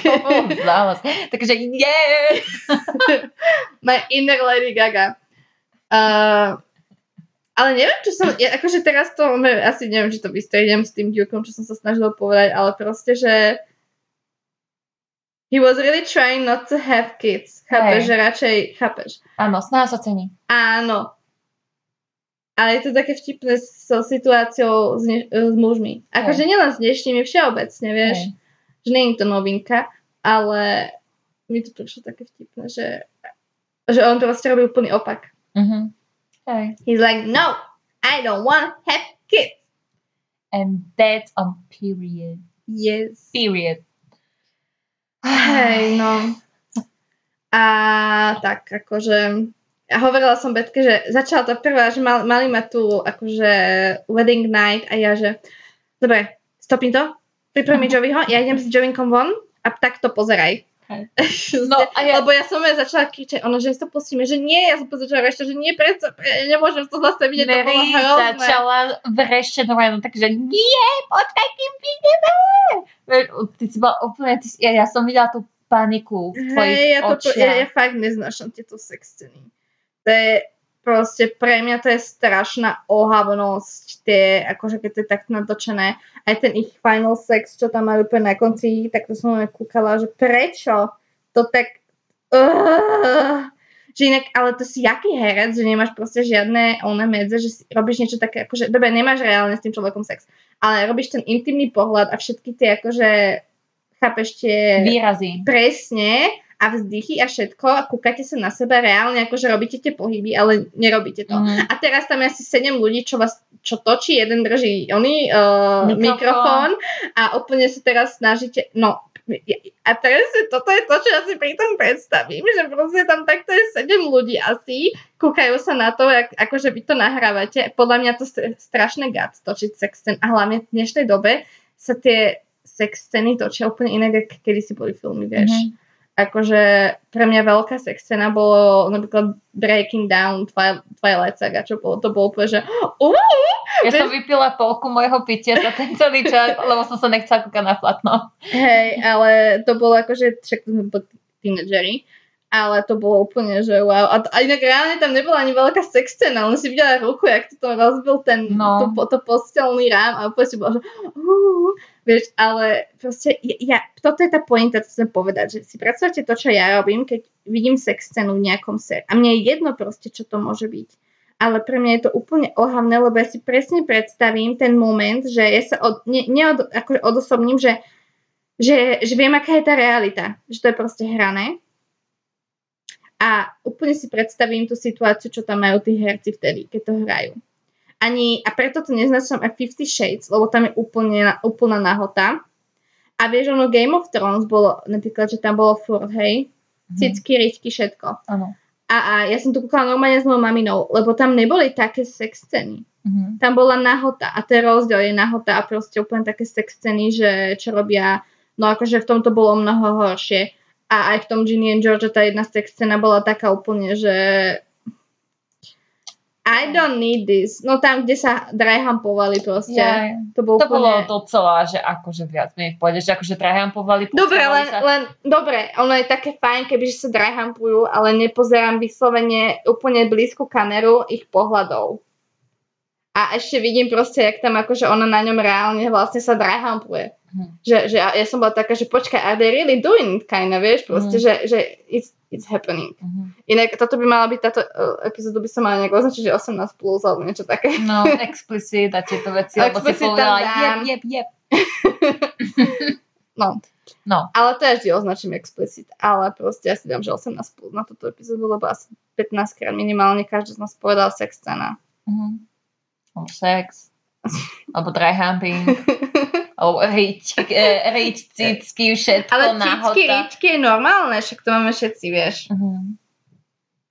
Záhlas. Takže yes! My inner Lady Gaga. Uh, ale neviem, čo som, ja, akože teraz to, ne- asi neviem, či to vystriedem s tým Dukeom, čo som sa snažila povedať, ale proste, že he was really trying not to have kids. Chápeš, Hej. že radšej, chápeš. Áno, snaha sa cení. Áno. Ale je to také vtipné so situáciou s, ne- s mužmi. Akože nielen s dnešnými, všeobecne, vieš. Hej. Že nie je to novinka, ale mi to prišlo také vtipné, že, že on proste robí úplný opak. Mhm. Hej. He's like, no, I don't want to have kids. And that's on period. Yes. Period. Hej, no. A tak, akože... Ja hovorila som Betke, že začala to prvá, že mal, mali ma tu akože wedding night a ja, že dobre, stopím to, pripravím mi Joeyho, ja idem s Jovinkom von a tak to pozeraj. No, a ja- Lebo ja som ja začala kričať, ono, že si to pustíme, že nie, ja som začala ešte, že nie, predsa, ja nemôžem to zase vidieť, to bolo hrozné. začala vrešťať normálne, no takže nie, počkaj, kým vidíme. Ty si bola úplne, ty, ja, ja som videla tú paniku v tvojich Hej, ja, to, ja, ja fakt neznášam tieto sex scény. To je proste, pre mňa to je strašná ohavnosť, tie, akože keď to je tak natočené, aj ten ich final sex, čo tam majú úplne na konci, tak to som kúkala, že prečo? To tak... Uh, že inak, ale to si jaký herec, že nemáš proste žiadne oné medze, že si robíš niečo také, akože, dobre, nemáš reálne s tým človekom sex, ale robíš ten intimný pohľad a všetky tie, akože, chápeš tie Výrazy. presne a vzdychy a všetko a kúkate sa na seba reálne, akože robíte tie pohyby, ale nerobíte to. Mhm. A teraz tam je asi 7 ľudí, čo vás čo točí, jeden drží oný uh, Mikrofón. mikrofón a úplne sa teraz snažíte, no a teraz toto je to, čo ja si pri tom predstavím, že proste tam takto je 7 ľudí asi, kúkajú sa na to, jak, akože vy to nahrávate. Podľa mňa to str- strašné gad točiť sex scén a hlavne v dnešnej dobe sa tie sex scény točia úplne inak, ako kedy si boli filmy, vieš. Mhm. Akože pre mňa veľká sex scéna bolo napríklad Breaking Down Twi- Twilight Saga, čo bolo, to bolo úplne, že uh, Ja som vypila polku môjho pitia za ten celý čas, lebo som sa nechcela kúkať na platno. hej, ale to bolo akože, však to sme boli tínedžeri, ale to bolo úplne, že wow. A, a inak reálne tam nebola ani veľká sex scéna, len si videla ruku, jak to tam rozbil ten, No. to, to postelný rám a úplne si bolo, že uh, vieš, ale proste, ja, ja, toto je tá pointa, čo chcem povedať, že si predstavte to, čo ja robím, keď vidím sex scénu v nejakom ser. A mne je jedno proste, čo to môže byť. Ale pre mňa je to úplne ohavné, lebo ja si presne predstavím ten moment, že ja sa od, ne, neod, akože odosobním, že, že, že viem, aká je tá realita. Že to je proste hrané. A úplne si predstavím tú situáciu, čo tam majú tí herci vtedy, keď to hrajú. Ani, a preto to neznačím aj 50 Shades, lebo tam je úplne, úplná nahota. A vieš, ono Game of Thrones bolo, napríklad, že tam bolo furt, hej, cicky, ričky, všetko. Áno. A, a ja som to kúkala normálne s mojou maminou, lebo tam neboli také sex scény. Mhm. Tam bola nahota a ten rozdiel je nahota a proste úplne také sex scény, že čo robia, no akože v tomto bolo mnoho horšie. A aj v tom Ginny and George tá jedna sex scéna bola taká úplne, že I don't need this. No tam, kde sa drajhampovali proste. Ja, To bolo to bolo úplne... docela, že akože viac menej v pohode, že akože trajhampovali. Dobre, len, sa. len, dobre, ono je také fajn, keby že sa drajhampujú, ale nepozerám vyslovene úplne blízku kameru ich pohľadov. A ešte vidím proste, jak tam akože ona na ňom reálne vlastne sa drajhampuje. Mhm. Že, že ja, ja som bola taká, že počkaj, are they really doing it, kinda, vieš, proste, Mhm. že, že it's, it's happening. Mhm. Inak toto by mala byť, táto uh, epizódu by sa mala nejak označiť, že 18 plus alebo niečo také. No, explicit a tieto veci, lebo si povedala jeb, jeb, jeb. No. No. Ale to ja vždy označím explicit. Ale proste ja si dám, že 18 plus na túto epizódu, lebo asi 15 krát minimálne každý z nás povedal sex scéna. Mhm. Alebo sex. Alebo dry humping. Rič, cicky, všetko, Ale cicky, ričky je normálne, však to máme všetci, vieš. Mhm.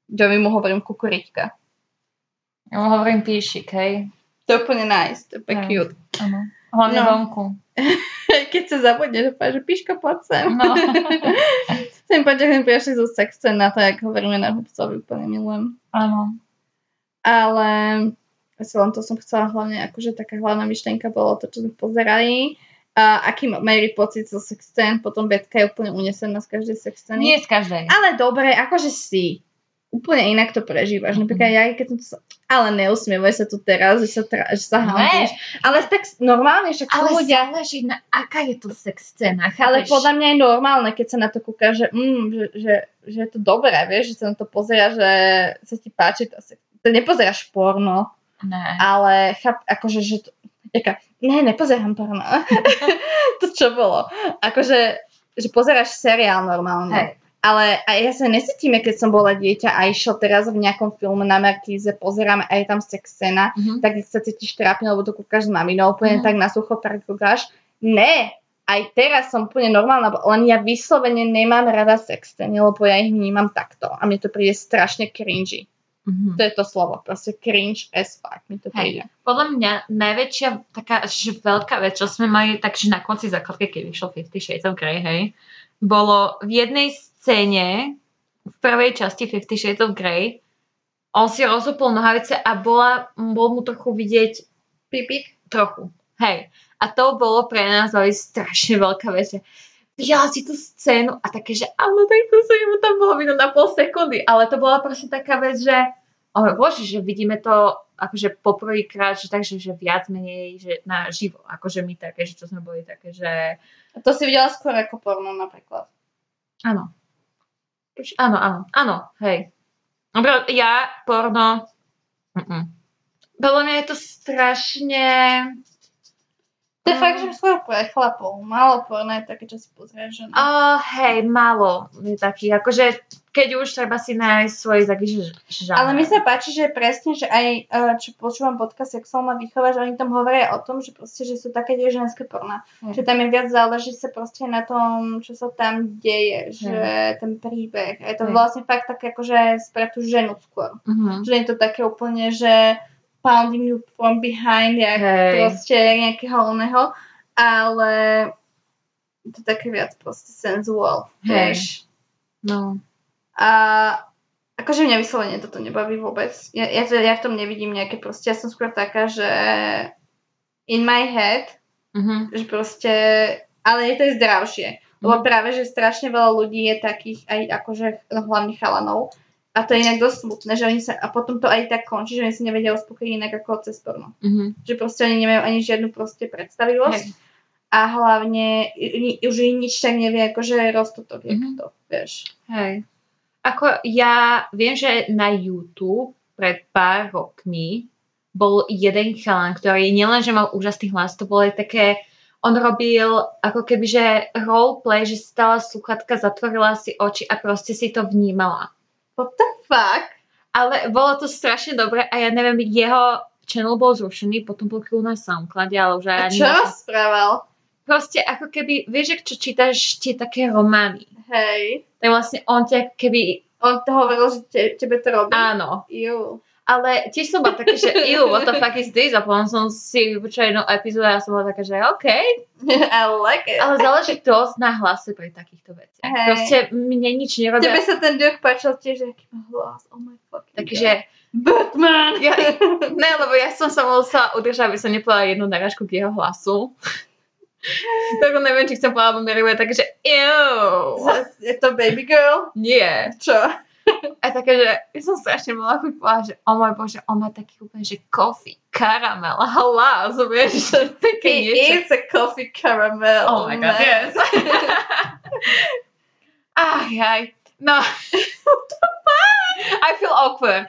Jovi mu hovorím kukurička. Ja mu hovorím píšik, hej. To je úplne nice, to je cute. Áno. Hlavne No. vonku. Keď sa zabudne, že povie, že piško, poď sem. No. Že sme prišli zo sex na to, jak hovoríme na Hubcovi, úplne milujem. Áno. Ale asi len to som chcela hlavne, akože taká hlavná myšlienka bolo to, čo sme pozerali. A aký Mary pocit zo sex scén, potom Betka je úplne unesená z každej sex scény. Nie z každej. Ale dobre, akože si. Úplne inak to prežívaš. Mhm. Napríklad ja, keď som to... sa- Ale neusmievaj sa tu teraz, že sa, tra... že sa hambíš. Ale tak normálne, však Ale ľudia... záleží na aká je to sex scéna, Ale podľa mňa je normálne, keď sa na to kúka, že, mm, že, že, že je to dobré, vieš, že sa na to pozera, že sa ti páči to. sex- To nepozeráš porno, Ne. ale cháp, akože, že to, jaká, ne, nepozerám porno. to čo bolo? Akože, že pozeráš seriál normálne. Hej. Ale a ja sa nesítim, keď som bola dieťa a išiel teraz v nejakom filme na Markíze, pozerám a je tam sex scéna, Mhm. tak sa cítiš trápne, lebo to kúkaš s maminou, úplne Mhm. tak na sucho kúkaš. Ne, aj teraz som úplne normálna, len ja vyslovene nemám rada sex scény, lebo ja ich vnímam takto a mne to príde strašne cringy. Mhm. To je to slovo, proste cringe as fuck mi to príde. Podľa mňa najväčšia taká že veľká vec, čo sme mali, takže na konci základky, keď vyšiel Fifty Shades of Grey, hej, bolo v jednej scéne v prvej časti Fifty Shades of Grey on si rozopol nohavice a bola, bol mu trochu vidieť Pipik? trochu. Hej. A to bolo pre nás ale strašne veľká vec, že videla si tú scénu a také, že áno, tak to sa mu tam bolo vidno na pol sekundy, ale to bola proste taká vec, že oh, bože, že vidíme to akože poprvýkrát, že takže, že viac menej, že na živo, akože my také, že čo sme boli také, že A to si videla skôr ako porno napríklad. áno. Áno, áno, áno, hej. Ja porno, mm podľa mňa je to strašne... To je Mm. fakt, že skôr pre chlapov. Málo porno je také, čo si pozrieš, že no. Uh, hej, málo je taký, akože keď už treba si nájsť svoj taký ž- žáner. Ale mi sa páči, že presne, že aj eh, čo počúvam podcast Sexuálna výchova, že oni tam hovoria o tom, že proste, že sú také tie ženské porná. Hej. Že tam je viac záleží sa proste na tom, čo sa tam deje, že ten príbeh. A je to Hej. vlastne fakt také akože pre tú ženu skôr. Uh-huh. Že nie je to také úplne, že pounding you from behind, jak Hej. proste nejakého oného, ale je to také viac proste senzual, Hej. vieš. No. A akože mňa vyslovene toto nebaví vôbec. Ja, ja, ja v tom nevidím nejaké proste, ja som skôr taká, že in my head, Uh-huh. že proste, ale je to aj zdravšie. Lebo Mhm. práve, že strašne veľa ľudí je takých aj akože no, hlavných chalanov. A to je inak dosť smutné, že oni sa, a potom to aj tak končí, že oni si nevedia uspokojiť inak ako cez porno. Uh-huh. Že proste oni nemajú ani žiadnu proste predstavivosť. Hej. A hlavne už im nič tak nevie, akože roztotok, Mhm. to, vieš. Hej. Ako ja viem, že na YouTube pred pár rokmi bol jeden chalan, ktorý nielen, že mal úžasný hlas, to bolo aj také, on robil ako keby, že roleplay, že si dala sluchatka, zatvorila si oči a proste si to vnímala. What the fuck? Ale bolo to strašne dobre a ja neviem, jeho channel bol zrušený, potom bol chvíľu na Soundclade, ale už aj A čo rozprával? Proste ako keby, vieš, ak čo čítaš tie také romány, Hej. tak vlastne on ťa keby, On to hovoril, že te, tebe to robí. áno, Ju. Ale tiež som bola také, že ew, what the fuck is this? A potom som si vypočula jednu epizódu a som bola taká, že OK. I like it. Ale záleží dosť na hlase pri takýchto veciach. Hej. Proste mne nič nerobia. Tebe sa ten dialog páčil tiež, aký má hlas. Oh my fucking Takže. Batman! ja, ne, lebo ja som sa musela udržať, aby som nepovedala jednu narážku k jeho hlasu. tak neviem, či chcem povedať, lebo mi rybuje také, že ew. Je to baby girl? Nie. Čo? A také, že ja som strašne mala chuť povedať, že o môj bože, on má taký úplne, že coffee, karamel, hlas, vieš, že také He niečo. is a coffee caramel. Oh my god, man. yes. Aj, aj. No. I feel awkward.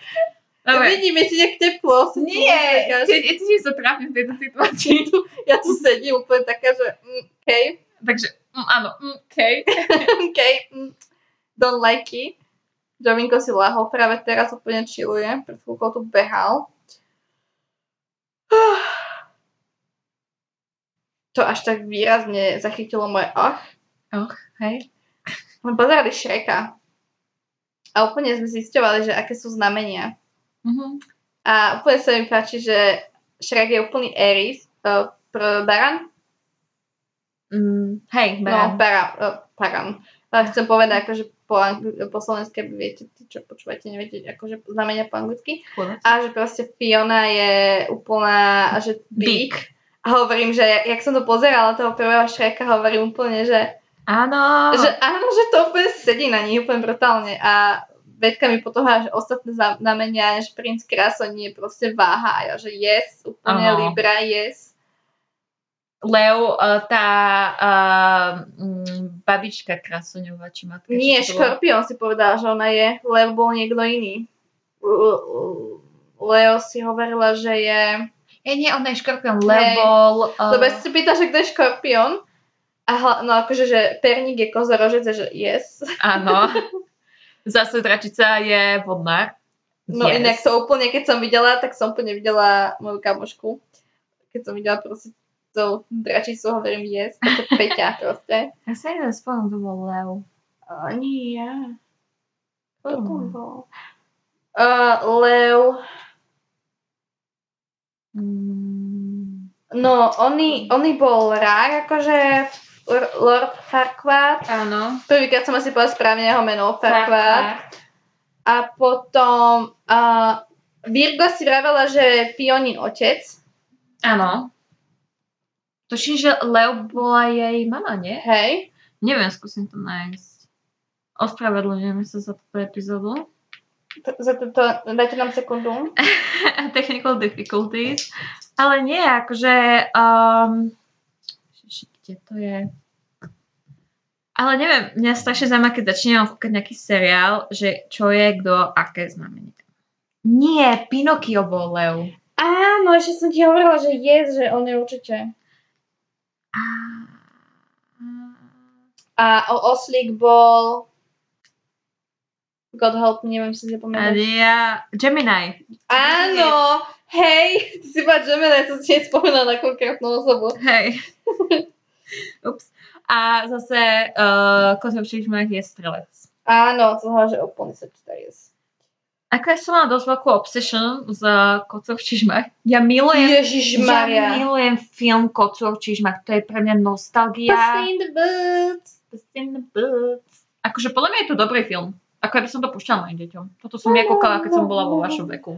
Dobre. Vidíme ti nejak teplo. Nie, taká, ty, si sa trápim v tejto situácii. Ja tu sedím úplne taká, že mm, okay, Takže, mm, áno, mm, OK. okay, mm, don't like it. Jovinko si lahol práve teraz úplne chilluje. Pred chvíľkou tu behal. To až tak výrazne zachytilo moje ach. Och, hej. My pozerali Shreka. A úplne sme zisťovali, že aké sú znamenia. Mhm. A úplne sa mi páči, že Shrek je úplný Aries. Uh, pr- baran? Mm, hej, No, berám. para, uh, paran. Uh, chcem povedať, akože po, angli- po slovensky, viete, čo počúvate, neviete, akože znamenia po anglicky. A že proste Fiona je úplná, že big. A hovorím, že jak som to pozerala, toho prvého Shreka, hovorím úplne, že Áno. Že áno, že to úplne sedí na nich úplne brutálne a Vedka mi potohá, že ostatné znamenia, že princ je proste váha a ja, že yes, úplne Aha. Libra, yes. Leo, uh, tá uh, babička krasoňová, či matka. či Nie, bolo? Škorpión si povedala, že ona je, Lev bol niekto iný. Leo si hovorila, že je... Ja nie, ona je škorpión, Hej. lebo... Uh, Lebo si pýta, že kto je Škorpión A hla, no akože, že perník je kozorožec, že yes. Áno. Zase dračica je vodná. No yes. inak to úplne, keď som videla, tak som úplne videla moju kamošku. Keď som videla proste tú dračicu, hovorím yes, to Peťa proste. Ja sa jeden spomínam, to bol. A nie ja. Kto Mm. bol? Uh. Mm. No, oni, oni bol rár, akože Lord Farquaad. Áno. Prvýkrát som asi povedala správne jeho meno, Farquaad. A potom uh, Virgo si vravela, že Fionin otec. Áno. Tuším, že Leo bola jej mama, nie? Hej. Neviem, skúsim to nájsť. Ospravedlňujeme sa za túto epizódu. T- Za toto, dajte nám sekundu. Technical difficulties. Ale nie, akože... Um, kde to je? Ale neviem, mňa strašne zaujíma, keď začínam kúkať nejaký seriál, že čo je kto, aké znamenie. Nie, Pinokio bol Leo. Áno, ešte som ti hovorila, že je, že on je určite. A Oslík bol... God help, neviem si A zapamätať. ja... Gemini. Áno, hej, ty si povedal Gemini, som si nespomenala na konkrétnu osobu. Hej. Ups. A zase uh, Kozov Čižmach je strelec. Áno, toho, že úplne sa číta. Ako ja som mala dosť veľkú obsession s Kocov Čižmach. Ja milujem, Ježiš ja milujem film Kocov Čižmach. To je pre mňa nostalgia. Pussy in the boots. Puss in the boots. Akože podľa mňa je to dobrý film. Ako ja by som to púšťala mojim deťom. Toto som ja kúkala, keď som bola vo vašom veku.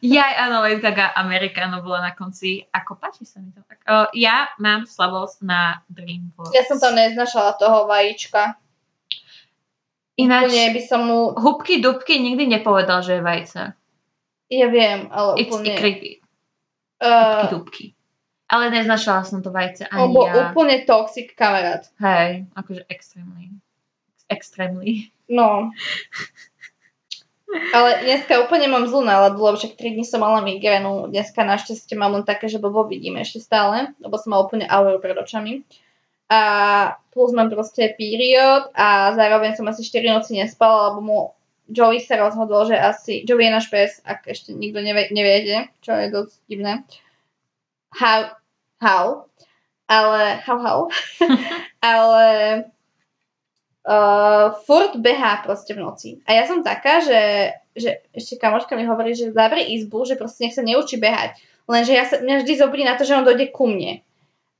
Jaj, áno, Lady Gaga Americano bola na konci. Ako páči sa mi to. Tak, uh, ja mám slabosť na DreamWorks. Ja som tam neznašala toho vajíčka. Ináč, Úplne by som mu... hubky dubky nikdy nepovedal, že je vajce. Ja viem, ale It's úplne... creepy. Hubky Uh, dubky. Ale neznašala som to vajce on ani bol ja. úplne toxic kamarát. Hej, akože extrémly. Extrémly. No. Ale dneska úplne mám zlú náladu, lebo však 3 dní som mala migrénu. Dneska našťastie mám len také, že blbo vidím ešte stále, lebo som mala úplne auru pred očami. A plus mám proste period a zároveň som asi 4 noci nespala, lebo mu Joey sa rozhodol, že asi... Joey je náš pes, ak ešte nikto nevie, neviete, čo je dosť divné. How, how, ale how, how. ale uh, furt behá proste v noci. A ja som taká, že, že ešte kamoška mi hovorí, že zavri izbu, že proste nech sa neučí behať. Lenže ja sa, mňa vždy zobudí na to, že on dojde ku mne.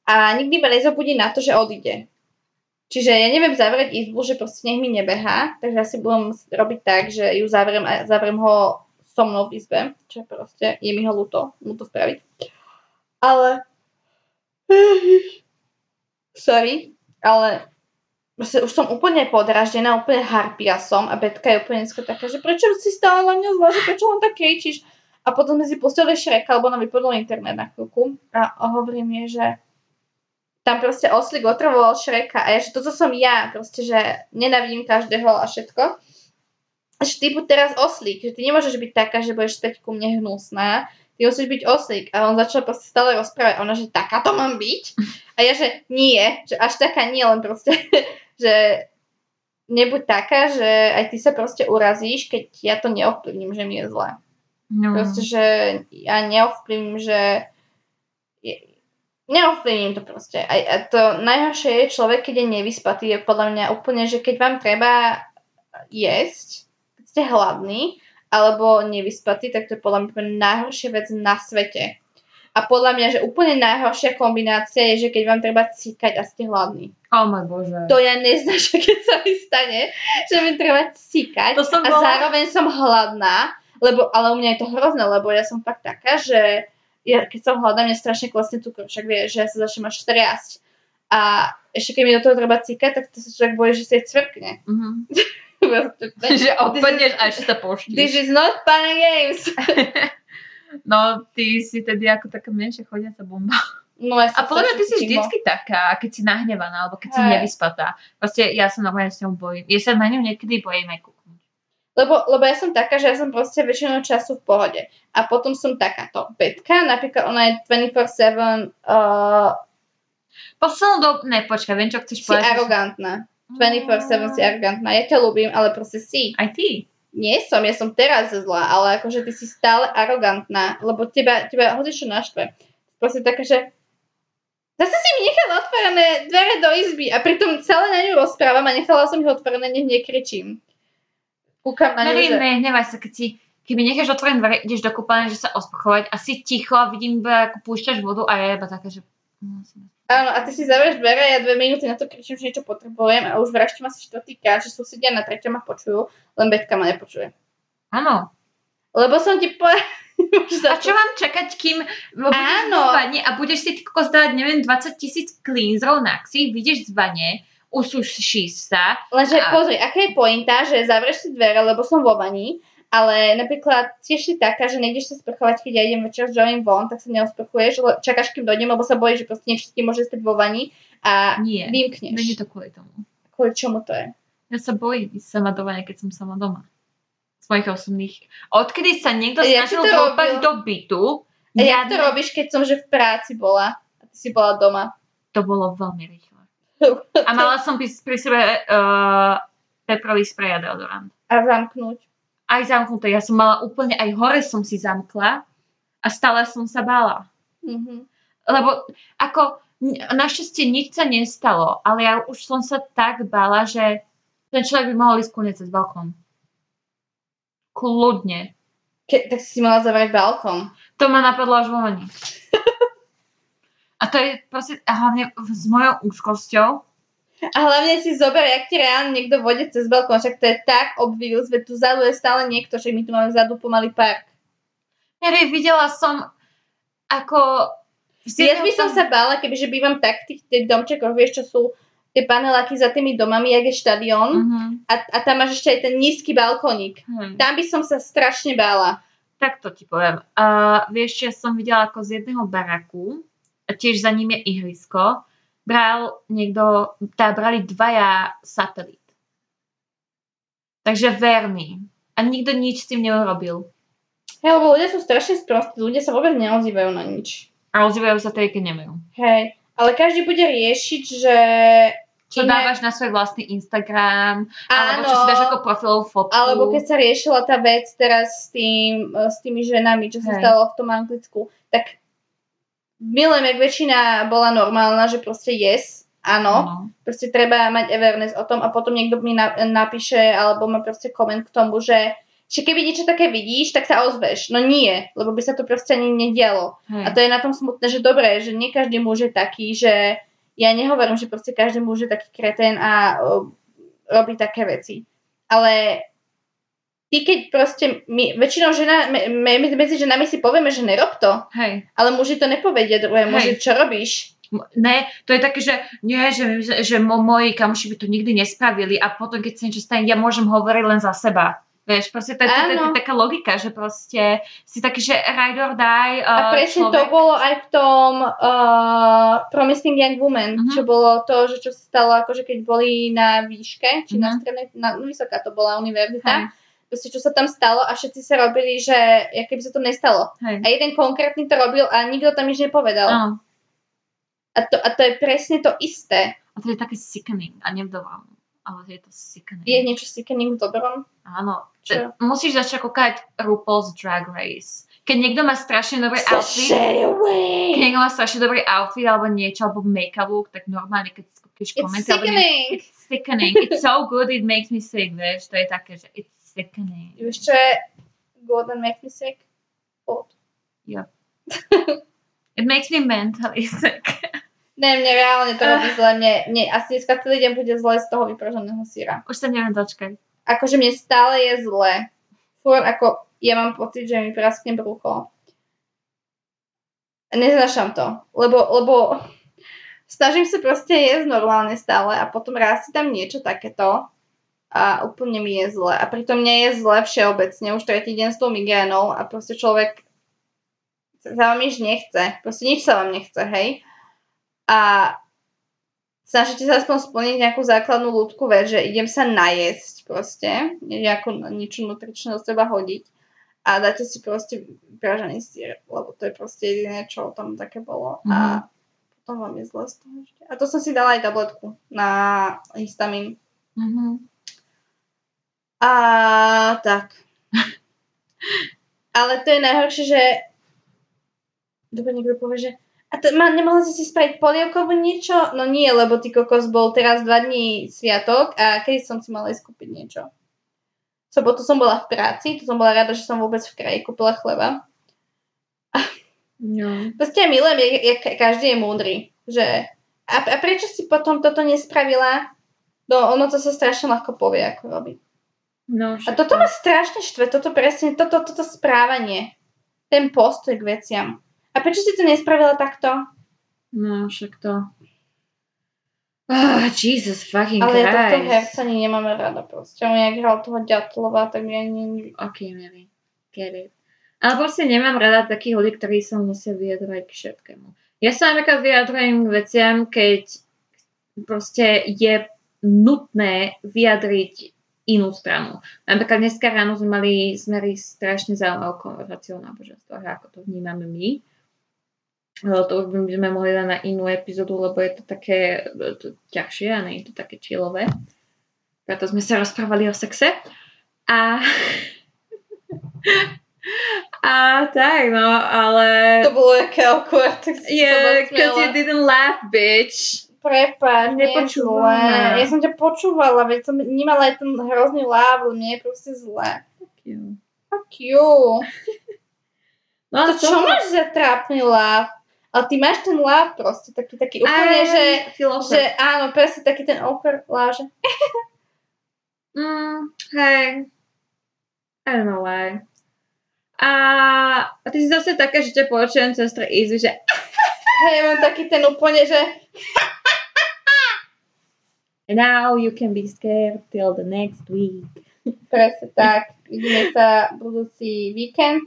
A nikdy ma nezobudí na to, že odíde. Čiže ja neviem zavrieť izbu, že proste nech mi nebehá, takže asi budem robiť tak, že ju zavriem a zavriem ho so mnou v izbe, čo proste je mi ho ľúto, mu to spraviť. Ale sorry, ale proste už som úplne podraždená, úplne harpia som a Betka je úplne taká, že prečo si stále na mňa zlá, že prečo len tak kričíš? A potom sme si pustili Shreka, lebo nám vypadol internet na chvíľku a, hovorím jej, že tam proste oslík otrvoval Shreka a ja, že toto som ja, proste, že nenavidím každého a všetko. Že ty buď teraz oslík, že ty nemôžeš byť taká, že budeš späť ku mne hnusná, ty musíš byť oslík. A on začal proste stále rozprávať, a ona, že taká to mám byť? A ja, že nie, že až taká nie, len proste, že nebuď taká, že aj ty sa proste urazíš, keď ja to neovplyvním, že mi je zle. No. Proste, že ja neovplyvním, že neovplyvním to proste. A, a to najhoršie je človek, keď je nevyspatý, je podľa mňa úplne, že keď vám treba jesť, keď ste hladní, alebo nevyspatý, tak to je podľa mňa najhoršia vec na svete. A podľa mňa, že úplne najhoršia kombinácia je, že keď vám treba cíkať a ste hladní. Oh môj bože. To ja neznášam, keď sa mi stane, že mi treba cíkať a bola- zároveň som hladná, lebo, ale u mňa je to hrozné, lebo ja som fakt taká, že ja, keď som hladná, mne strašne klesne cukor, však vieš, že ja sa začnem až triasť. A ešte keď mi do toho treba cíkať, tak to sa človek bojí, že si jej cvrkne. Mhm. Proste, že odpadneš a ešte sa This poštíš. is not fun games. No, ty si tedy ako taká menšia chodiaca bomba. No, ja A podľa mňa ty si vždycky taká, keď si nahnevaná, alebo keď si Hej. nevyspatá. Proste ja sa normálne s ňou bojím. Ja sa na ňu niekedy bojím aj. Lebo, lebo ja som taká, že ja som proste väčšinou času v pohode. A potom som takáto. Betka, napríklad ona je 24-7 uh, Poslednú dobu, ne, počkaj, viem, čo chceš si povedať. arogantná. 24-7 si arogantná. Ja ťa ľúbim, ale proste si. Aj ty. Nie som, ja som teraz zlá, ale akože ty si stále arogantná, lebo teba, teba hodí čo naštve. Proste taká, že zase si mi nechala otvorené dvere do izby a pritom celé na ňu rozprávam a nechala som ich otvorené, nech nekričím. Kúkam na Mary, že... nehnevaj sa, keď si keby necháš otvorené dvere, ideš do kúpania, že sa osprchovať a si ticho a vidím ako púšťaš vodu a ja iba taká, že... som- Áno, a ty si zavrieš dvere, ja dve minúty na to kričím, že niečo potrebujem a už vraštím asi štvrtýkrát, že susedia na treťom ma počujú, len Betka ma nepočuje. Áno. Lebo som ti povedala... A čo mám čakať, kým budeš Áno. v vane a budeš si kokos dať, neviem, 20 tisíc cleanserov na ksich, vyjdeš z vane, usušíš sa. Lenže A- pozri, aká je pointa, že zavrieš si dvere, lebo som vo vani, ale napríklad tiež si taká, že nejdeš sa sprchovať, keď ja idem večer s Joeym von, tak sa neosprchuješ, čakáš, kým dojdem, lebo sa bojíš, že proste niečo ti môže stať vo vani a Nie. vymkneš. Není to kvôli tomu. Kvôli čomu to je? Ja sa bojím ísť sama do vane, keď som sama doma. Z mojich osobných... Odkedy sa niekto Ja snažil dopať do bytu, A jak to ne- robíš, keď som že v práci bola a ty si bola doma? to bolo veľmi rýchle. A mala som pri, sebe uh, peprový sprej a deodorant. A zamknúť. Aj zamknuté. Ja som mala úplne, aj hore som si zamkla a stále som sa bála. Mhm. Lebo ako našťastie nič sa nestalo, ale ja už som sa tak bála, že ten človek by mohol ísť kľudne cez balkón. Kľudne. Ke, tak si mala zavrieť balkón. To ma napadlo až vo. A to je proste, a hlavne s mojou úzkosťou, A hlavne si zober, jak ti reálne niekto vode cez balkón, však to je tak obvious, veď tu vzadu je stále niekto, že my tu máme vzadu pomaly park. Neviem, videla som ako... Ja by som sa bála, kebyže bývam tak v tých, tých domčekoch, vieš, čo sú tie paneláky za tými domami, jak je štadión Uh-huh. a, a tam máš ešte aj ten nízky balkónik. Hm. Tam by som sa strašne bála. Tak to ti poviem. Uh, vieš, ja som videla ako z jedného baraku, tiež za ním je ihrisko, bral niekto, tá brali dvaja satelit. Takže verný. A nikto nič s tým neurobil. Hej, lebo ľudia sú strašne sprostí, ľudia sa vôbec neozývajú na nič. A ozývajú sa tej, keď nemajú. Hej, ale každý bude riešiť, že... Čo iné- dávaš na svoj vlastný Instagram, alebo Áno, čo si dáš ako profilovú fotku. alebo keď sa riešila tá vec teraz s, tým, s tými ženami, čo sa Hej. stalo v tom Anglicku, tak milujem, jak väčšina bola normálna, že proste yes, áno, Áno. proste treba mať awareness o tom a potom niekto mi na, napíše alebo má proste koment k tomu, že že keby niečo také vidíš, tak sa ozveš. No nie, lebo by sa to proste ani nedialo. Hej. A to je na tom smutné, že dobré, že nie každý muž je taký, že ja nehovorím, že proste každý muž je taký kretén a o, robí také veci. Ale ty keď proste, my, väčšinou žena, me, me, medzi ženami si povieme, že nerob to, Hej. ale muži to nepovedia druhému, že čo robíš. Ne, to je také, že nie, že, že mo, moji kamoši by to nikdy nespravili a potom, keď sa niečo stane, ja môžem hovoriť len za seba. Vieš, proste to, je- to, to, to, to Áno. je taká logika, že proste si taký, že ride or die uh, A presne človek. to bolo aj v tom uh, Promising Young Woman, Mhm. čo bolo to, že čo sa stalo, akože keď boli na výške, či na Mhm. strednej, na, no vysoká to bola univerzita, Hej. Proste čo sa tam stalo a všetci sa robili, že jak keby sa to nestalo. Hej. A jeden konkrétny to robil a nikto tam nič nepovedal. Áno. A, to, a to je presne to isté. A to je také sickening a nevdovám. Ale je to sickening. Je niečo sickening v dobrom? Áno. Čo? Musíš začať kúkať RuPaul's Drag Race. Keď niekto má strašne dobrý outfit, keď niekto má strašne dobrý outfit alebo niečo, alebo make-up look, tak normálne, keď skúpiš It's komenty, alebo nie- sickening! It's sickening. It's so good, it makes me sick, vieš. To je také, že it's sickening. Vieš čo je good and make me sick? Old. It makes me mentally sick. Ne, mne reálne to robí zle. Mne, mne asi dneska celý deň bude zle z toho vypraženého syra. Už sa neviem dočkať. Akože mne stále je zle. Fúr ako, ja mám pocit, že mi praskne brucho. Neznášam to, lebo, lebo snažím sa proste jesť normálne stále a potom raz si tam niečo takéto a úplne mi je zle. A pritom mne je zle všeobecne, už tretí deň s tou migrénou a proste človek sa vám nič nechce. Proste nič sa vám nechce, hej. A snažíte sa aspoň splniť nejakú základnú ľudskú vec, že idem sa najesť proste, nejakú niečo nutričné do seba hodiť a dáte si proste pražený sír, lebo to je proste jediné, čo tam také bolo. Mm-hmm. A potom vám je zle z toho ešte. A to som si dala aj tabletku na histamín. Mhm. A tak. Ale to je najhoršie, že dobre niekto povie, že a to, ma, nemohla si si spraviť polievkovú niečo? No nie, lebo ty kokos bol teraz dva dní sviatok a keď som si mala ísť kúpiť niečo. Sobotu som bola v práci, to som bola rada, že som vôbec v kraji kúpila chleba. No. Proste ja milujem, jak, jak každý je múdry. Že, a, a prečo si potom toto nespravila? No ono to sa strašne ľahko povie, ako robí. No, A toto ma strašne štve, toto presne, toto, toto správanie. Ten postoj k veciam. A prečo si to nespravila takto? No, však to... Oh, Jesus fucking Ale ja tohto Christ. herca ani nemáme rada proste. On jak hral toho Ďatlova, tak ja ani... Ok, Mary. Get it. Ale proste nemám rada takých ľudí, ktorí sa musia vyjadrovať k všetkému. Ja sa napríklad vyjadrujem k veciam, keď proste je nutné vyjadriť inú stranu. Napríklad dneska ráno sme mali sme mali strašne zaujímavú konverzáciu o náboženstvách, ako to vnímame my. Ale to už by sme mohli dať na inú epizódu, lebo je to také e, to ťažšie a nie je to také chillové. Preto sme sa rozprávali o sexe. A... a tak, no, ale... To bolo jaké awkward, tak si Yeah, because you didn't laugh, bitch. Prepáč, ma. Ja som ťa počúvala, veď som nemala aj ten hrozný láv, mne je proste zlé. Fuck you. No, To čo máš za trápny láv? Ale ty máš ten láv proste, taký, taký úplne, že, filozof. že áno, presne taký ten awkward láv, že Mm, hej. I don't know why. A, a ty si zase taká, že ťa počujem cez easy, že hej, mám taký ten úplne, že And now you can be scared till the next week. presne tak. Vidíme sa budúci víkend.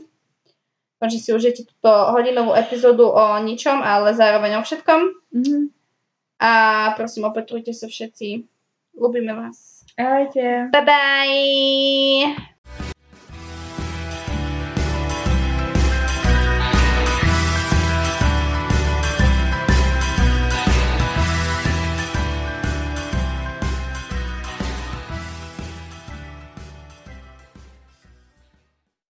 Dúfam, že si užijete túto hodinovú epizódu o ničom, ale zároveň o všetkom. Mm-hmm. A prosím, opetrujte sa všetci. Ľubíme vás. Ahojte. Bye bye!